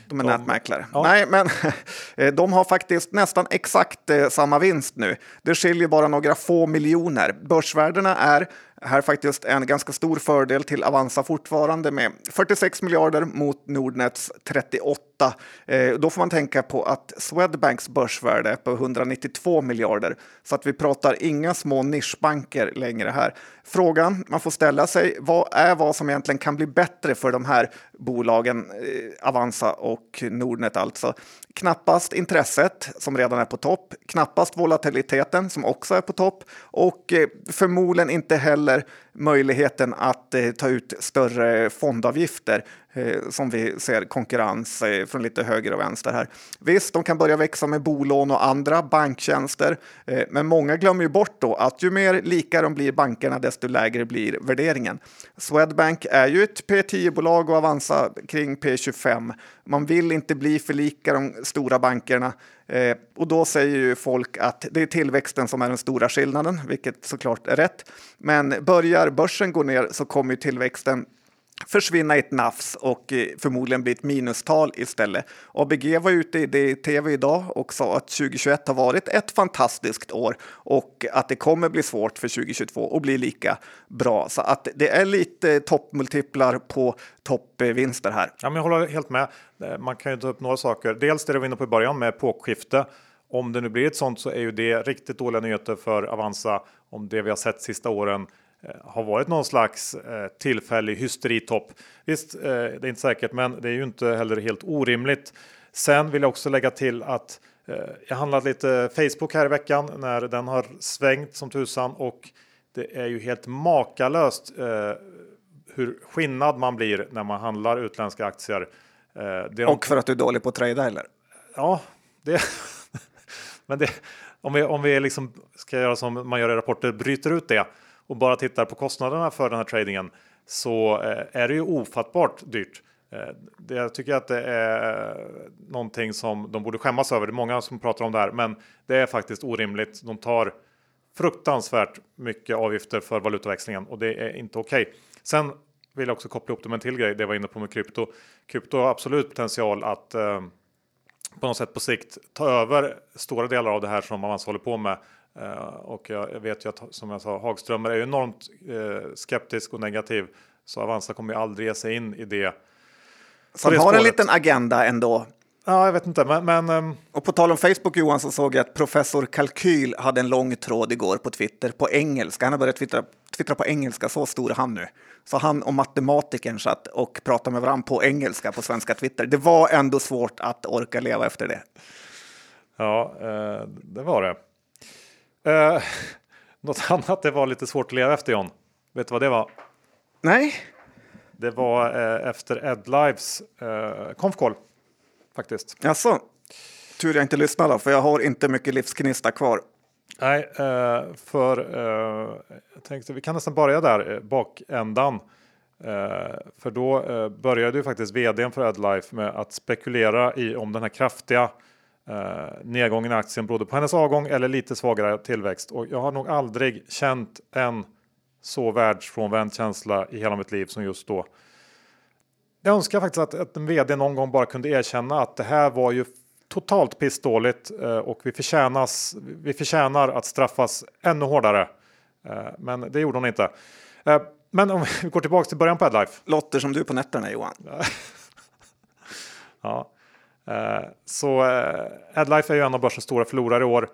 De är de, nätmäklare. Ja. Nej, men de har faktiskt nästan exakt eh, samma vinst nu. Det skiljer bara några få miljoner. Börsvärdena är här faktiskt en ganska stor fördel till Avanza fortfarande med 46 miljarder mot Nordnets 38. Eh, då får man tänka på att Swedbanks börsvärde är på 192 miljarder så att vi pratar inga små nischbanker längre här. Frågan man får ställa sig vad är vad som egentligen kan bli bättre för de här bolagen eh, Avanza och Nordnet alltså. Knappast intresset som redan är på topp, knappast volatiliteten som också är på topp och eh, förmodligen inte heller möjligheten att eh, ta ut större fondavgifter eh, som vi ser konkurrens eh, från lite höger och vänster här. Visst, de kan börja växa med bolån och andra banktjänster, eh, men många glömmer ju bort då att ju mer lika de blir bankerna, desto lägre blir värderingen. Swedbank är ju ett P10-bolag och Avanza kring P25. Man vill inte bli för lika de stora bankerna Eh, och då säger ju folk att det är tillväxten som är den stora skillnaden, vilket såklart är rätt. Men börjar börsen gå ner så kommer ju tillväxten försvinna i ett nafs och eh, förmodligen bli ett minustal istället. ABG var ute i det tv idag och sa att 2021 har varit ett fantastiskt år och att det kommer bli svårt för 2022 att bli lika bra. Så att det är lite toppmultiplar på toppvinster här. Ja, men jag håller helt med. Eh, man kan ju ta upp några saker. Dels det du var inne på i början med epokskifte. Om det nu blir ett sånt så är ju det riktigt dåliga nyheter för Avanza om det vi har sett sista åren har varit någon slags eh, tillfällig hysteritopp. Visst, eh, det är inte säkert, men det är ju inte heller helt orimligt. Sen vill jag också lägga till att jag handlat lite Facebook här i veckan när den har svängt som tusan och det är ju helt makalöst hur skillnad man blir när man handlar utländska aktier. Det och för att du är dålig på att trada eller? Ja, det. men det, om vi, om vi liksom ska göra som man gör i rapporter, bryter ut det och bara tittar på kostnaderna för den här tradingen så eh, är det ju ofattbart dyrt. Det, jag tycker att det är någonting som de borde skämmas över. Det är många som pratar om det här, men det är faktiskt orimligt. De tar fruktansvärt mycket avgifter för valutaväxlingen och det är inte okej. Okay. Sen vill jag också koppla ihop det med en till grej. Det var inne på med krypto. Krypto har absolut potential att eh, på något sätt på sikt ta över stora delar av det här som man alltså håller på med och jag vet ju att som jag sa, Hagströmer är enormt eh, skeptisk och negativ. Så Avanza kommer ju aldrig ge sig in i det. Så han har en liten agenda ändå. Ja, jag vet inte, men... men um... Och på tal om Facebook Johan så såg jag att professor Kalkyl hade en lång tråd igår på Twitter på engelska. Han har börjat twittra, twittra på engelska, så stor är han nu. Så han och matematikern satt och pratade med varandra på engelska på svenska Twitter. Det var ändå svårt att orka leva efter det. Ja, eh, det var det. Eh, något annat det var lite svårt att leva efter John. Vet du vad det var? Nej. Det var eh, efter Ed Lives eh, konfkoll faktiskt. Jaså? Tur jag inte lyssnade för jag har inte mycket livsknista kvar. Nej, eh, för eh, jag tänkte vi kan nästan börja där eh, bakändan. För då började ju faktiskt vdn för Edlife med att spekulera i om den här kraftiga Uh, nedgången i aktien berodde på hennes avgång eller lite svagare tillväxt. Och jag har nog aldrig känt en så världsfrånvänd känsla i hela mitt liv som just då. Jag önskar faktiskt att, att en vd någon gång bara kunde erkänna att det här var ju totalt pissdåligt uh, och vi, förtjänas, vi förtjänar att straffas ännu hårdare. Uh, men det gjorde hon inte. men om vi går tillbaka till början på Adlife. Låter som du på nätterna Johan. ja. Eh, så eh, Adlife är ju en av börsens stora förlorare i år.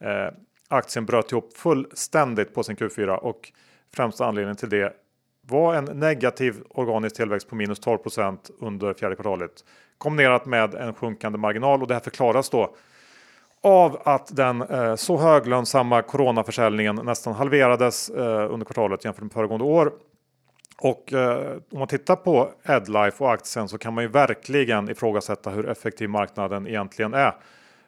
Eh, aktien bröt ihop fullständigt på sin Q4 och främsta anledningen till det var en negativ organisk tillväxt på minus 12% under fjärde kvartalet kombinerat med en sjunkande marginal och det här förklaras då av att den eh, så höglönsamma coronaförsäljningen nästan halverades eh, under kvartalet jämfört med föregående år och eh, om man tittar på Edlife och aktien så kan man ju verkligen ifrågasätta hur effektiv marknaden egentligen är.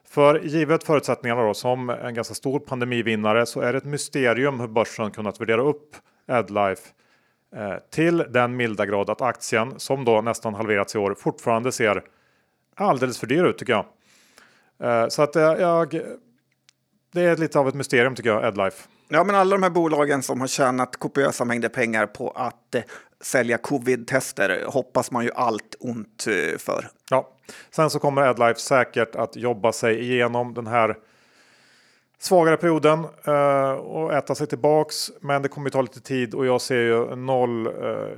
För givet förutsättningarna då, som en ganska stor pandemivinnare så är det ett mysterium hur börsen kunnat värdera upp Edlife eh, till den milda grad att aktien som då nästan halverats i år fortfarande ser alldeles för dyr ut tycker jag. Eh, så att eh, jag, det är lite av ett mysterium tycker jag, Edlife. Ja, men alla de här bolagen som har tjänat kopiösa mängder pengar på att eh, sälja covid-tester hoppas man ju allt ont eh, för. Ja, sen så kommer Adlife säkert att jobba sig igenom den här svagare perioden eh, och äta sig tillbaks. Men det kommer ta lite tid och jag ser ju noll eh,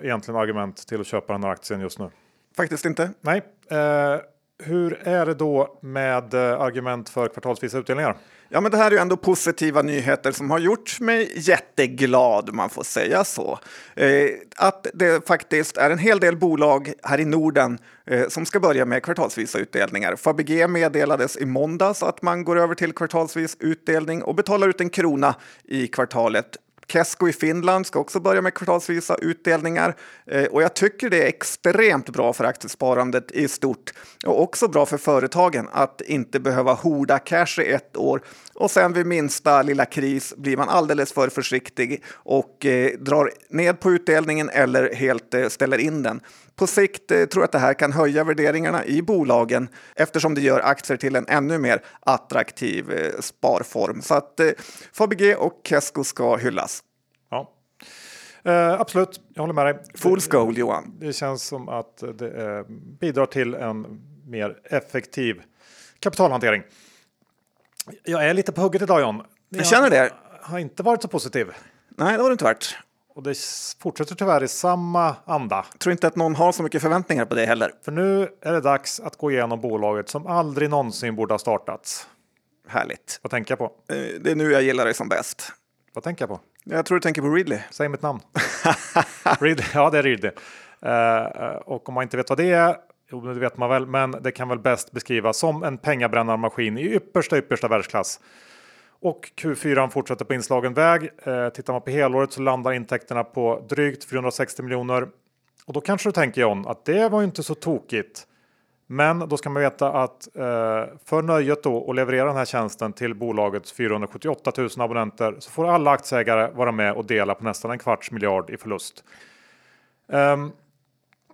egentligen argument till att köpa den här aktien just nu. Faktiskt inte. Nej. Hur är det då med argument för kvartalsvisa utdelningar? Ja, men det här är ju ändå positiva nyheter som har gjort mig jätteglad, man får säga så. Eh, att det faktiskt är en hel del bolag här i Norden eh, som ska börja med kvartalsvisa utdelningar. Fabege meddelades i måndags att man går över till kvartalsvis utdelning och betalar ut en krona i kvartalet Kesko i Finland ska också börja med kvartalsvisa utdelningar. Eh, och jag tycker det är extremt bra för aktiesparandet i stort. Och också bra för företagen att inte behöva hoda cash i ett år. Och sen vid minsta lilla kris blir man alldeles för försiktig och eh, drar ned på utdelningen eller helt eh, ställer in den. På sikt eh, tror jag att det här kan höja värderingarna i bolagen eftersom det gör aktier till en ännu mer attraktiv eh, sparform. Så att eh, Fabege och Kesko ska hyllas. Ja. Eh, absolut, jag håller med dig. Fools gold Johan. Det känns som att det bidrar till en mer effektiv kapitalhantering. Jag är lite på hugget idag John. Jag känner det. har inte varit så positiv. Nej, det har det inte varit. Och det fortsätter tyvärr i samma anda. Jag tror inte att någon har så mycket förväntningar på det heller. För nu är det dags att gå igenom bolaget som aldrig någonsin borde ha startats. Härligt. Vad tänker jag på? Eh, Det är nu jag gillar dig som bäst. Vad tänker jag på? Jag tror du tänker på Ridley. Säg mitt namn. Ridley. Ja, det är Ridley. Eh, och om man inte vet vad det är, jo, det vet man väl, men det kan väl bäst beskrivas som en pengabrännarmaskin i yppersta, yppersta världsklass. Och Q4 fortsätter på inslagen väg. Eh, tittar man på helåret så landar intäkterna på drygt 460 miljoner. Och då kanske du tänker John att det var ju inte så tokigt. Men då ska man veta att eh, för nöjet då att leverera den här tjänsten till bolagets 478 000 abonnenter så får alla aktieägare vara med och dela på nästan en kvarts miljard i förlust. Um,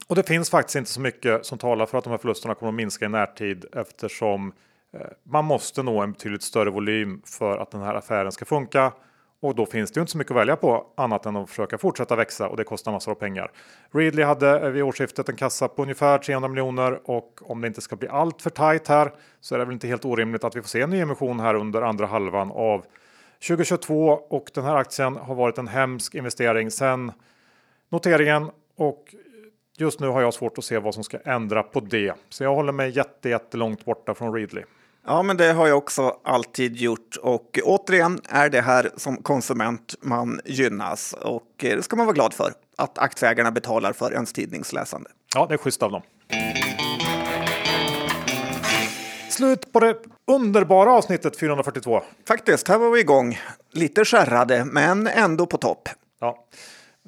och det finns faktiskt inte så mycket som talar för att de här förlusterna kommer att minska i närtid eftersom eh, Eh, man måste nå en betydligt större volym för att den här affären ska funka. Och då finns det ju inte så mycket att välja på annat än att försöka fortsätta växa och det kostar massor av pengar. Readly hade eh, vid årsskiftet en kassa på ungefär 300 miljoner och om det inte ska bli allt för tajt här så är det väl inte helt orimligt att vi får se en ny emission här under andra halvan av 2022 och den här aktien har varit en hemsk investering sedan noteringen och just nu har jag svårt att se vad som ska ändra på det. Så jag håller mig jätte, jättelångt borta från Readly. Ja, men det har jag också alltid gjort och återigen är det här som konsument man gynnas och det ska man vara glad för att aktieägarna betalar för ens tidningsläsande. Ja, det är schysst av dem. Slut på det underbara avsnittet 442. Faktiskt, här var vi igång. Lite skärrade, men ändå på topp. Ja,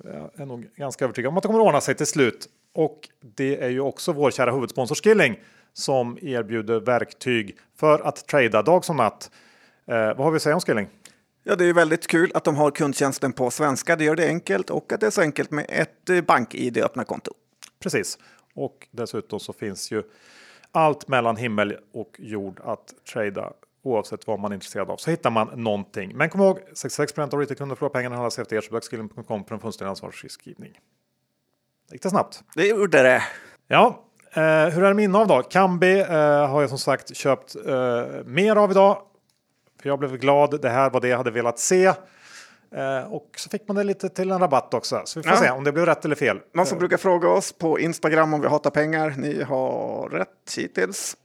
jag är nog ganska övertygad om att det kommer att ordna sig till slut. Och det är ju också vår kära huvudsponsor Skilling som erbjuder verktyg för att trada dag som natt. Eh, vad har vi att säga om Skilling? Ja, det är väldigt kul att de har kundtjänsten på svenska. Det gör det enkelt och att det är så enkelt med ett eh, bank-id öppna konto. Precis. Och dessutom så finns ju allt mellan himmel och jord att trada oavsett vad man är intresserad av så hittar man någonting. Men kom ihåg 66 av retailkunder förlorar pengarna handlas efter så skilling.com för en fullständig ansvarsfriskrivning. Gick det snabbt? Det gjorde det. Ja, eh, hur är det med innehav då? Kambi eh, har jag som sagt köpt eh, mer av idag. För jag blev glad. Det här var det jag hade velat se. Eh, och så fick man det lite till en rabatt också. Så vi får Ja. se om det blev rätt eller fel. Någon som brukar fråga oss på Instagram om vi hatar pengar. Ni har rätt hittills.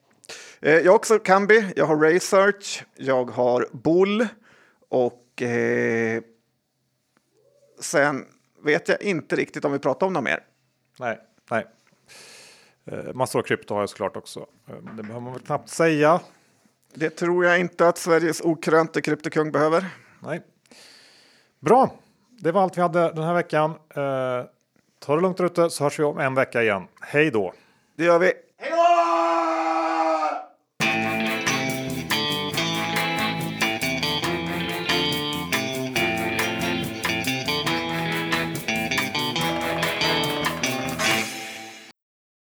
Eh, Jag har också Kambi, jag har Research, jag har Bull och eh, sen vet jag inte riktigt om vi pratar om något mer. Nej, nej. Eh, massor av krypto har jag såklart också. Eh, det behöver man väl knappt säga. Det tror jag inte att Sveriges okrönte kryptokung behöver. Nej. Bra, det var allt vi hade den här veckan. Eh, ta det lugnt ute så hörs vi om en vecka igen. Hej då! Det gör vi.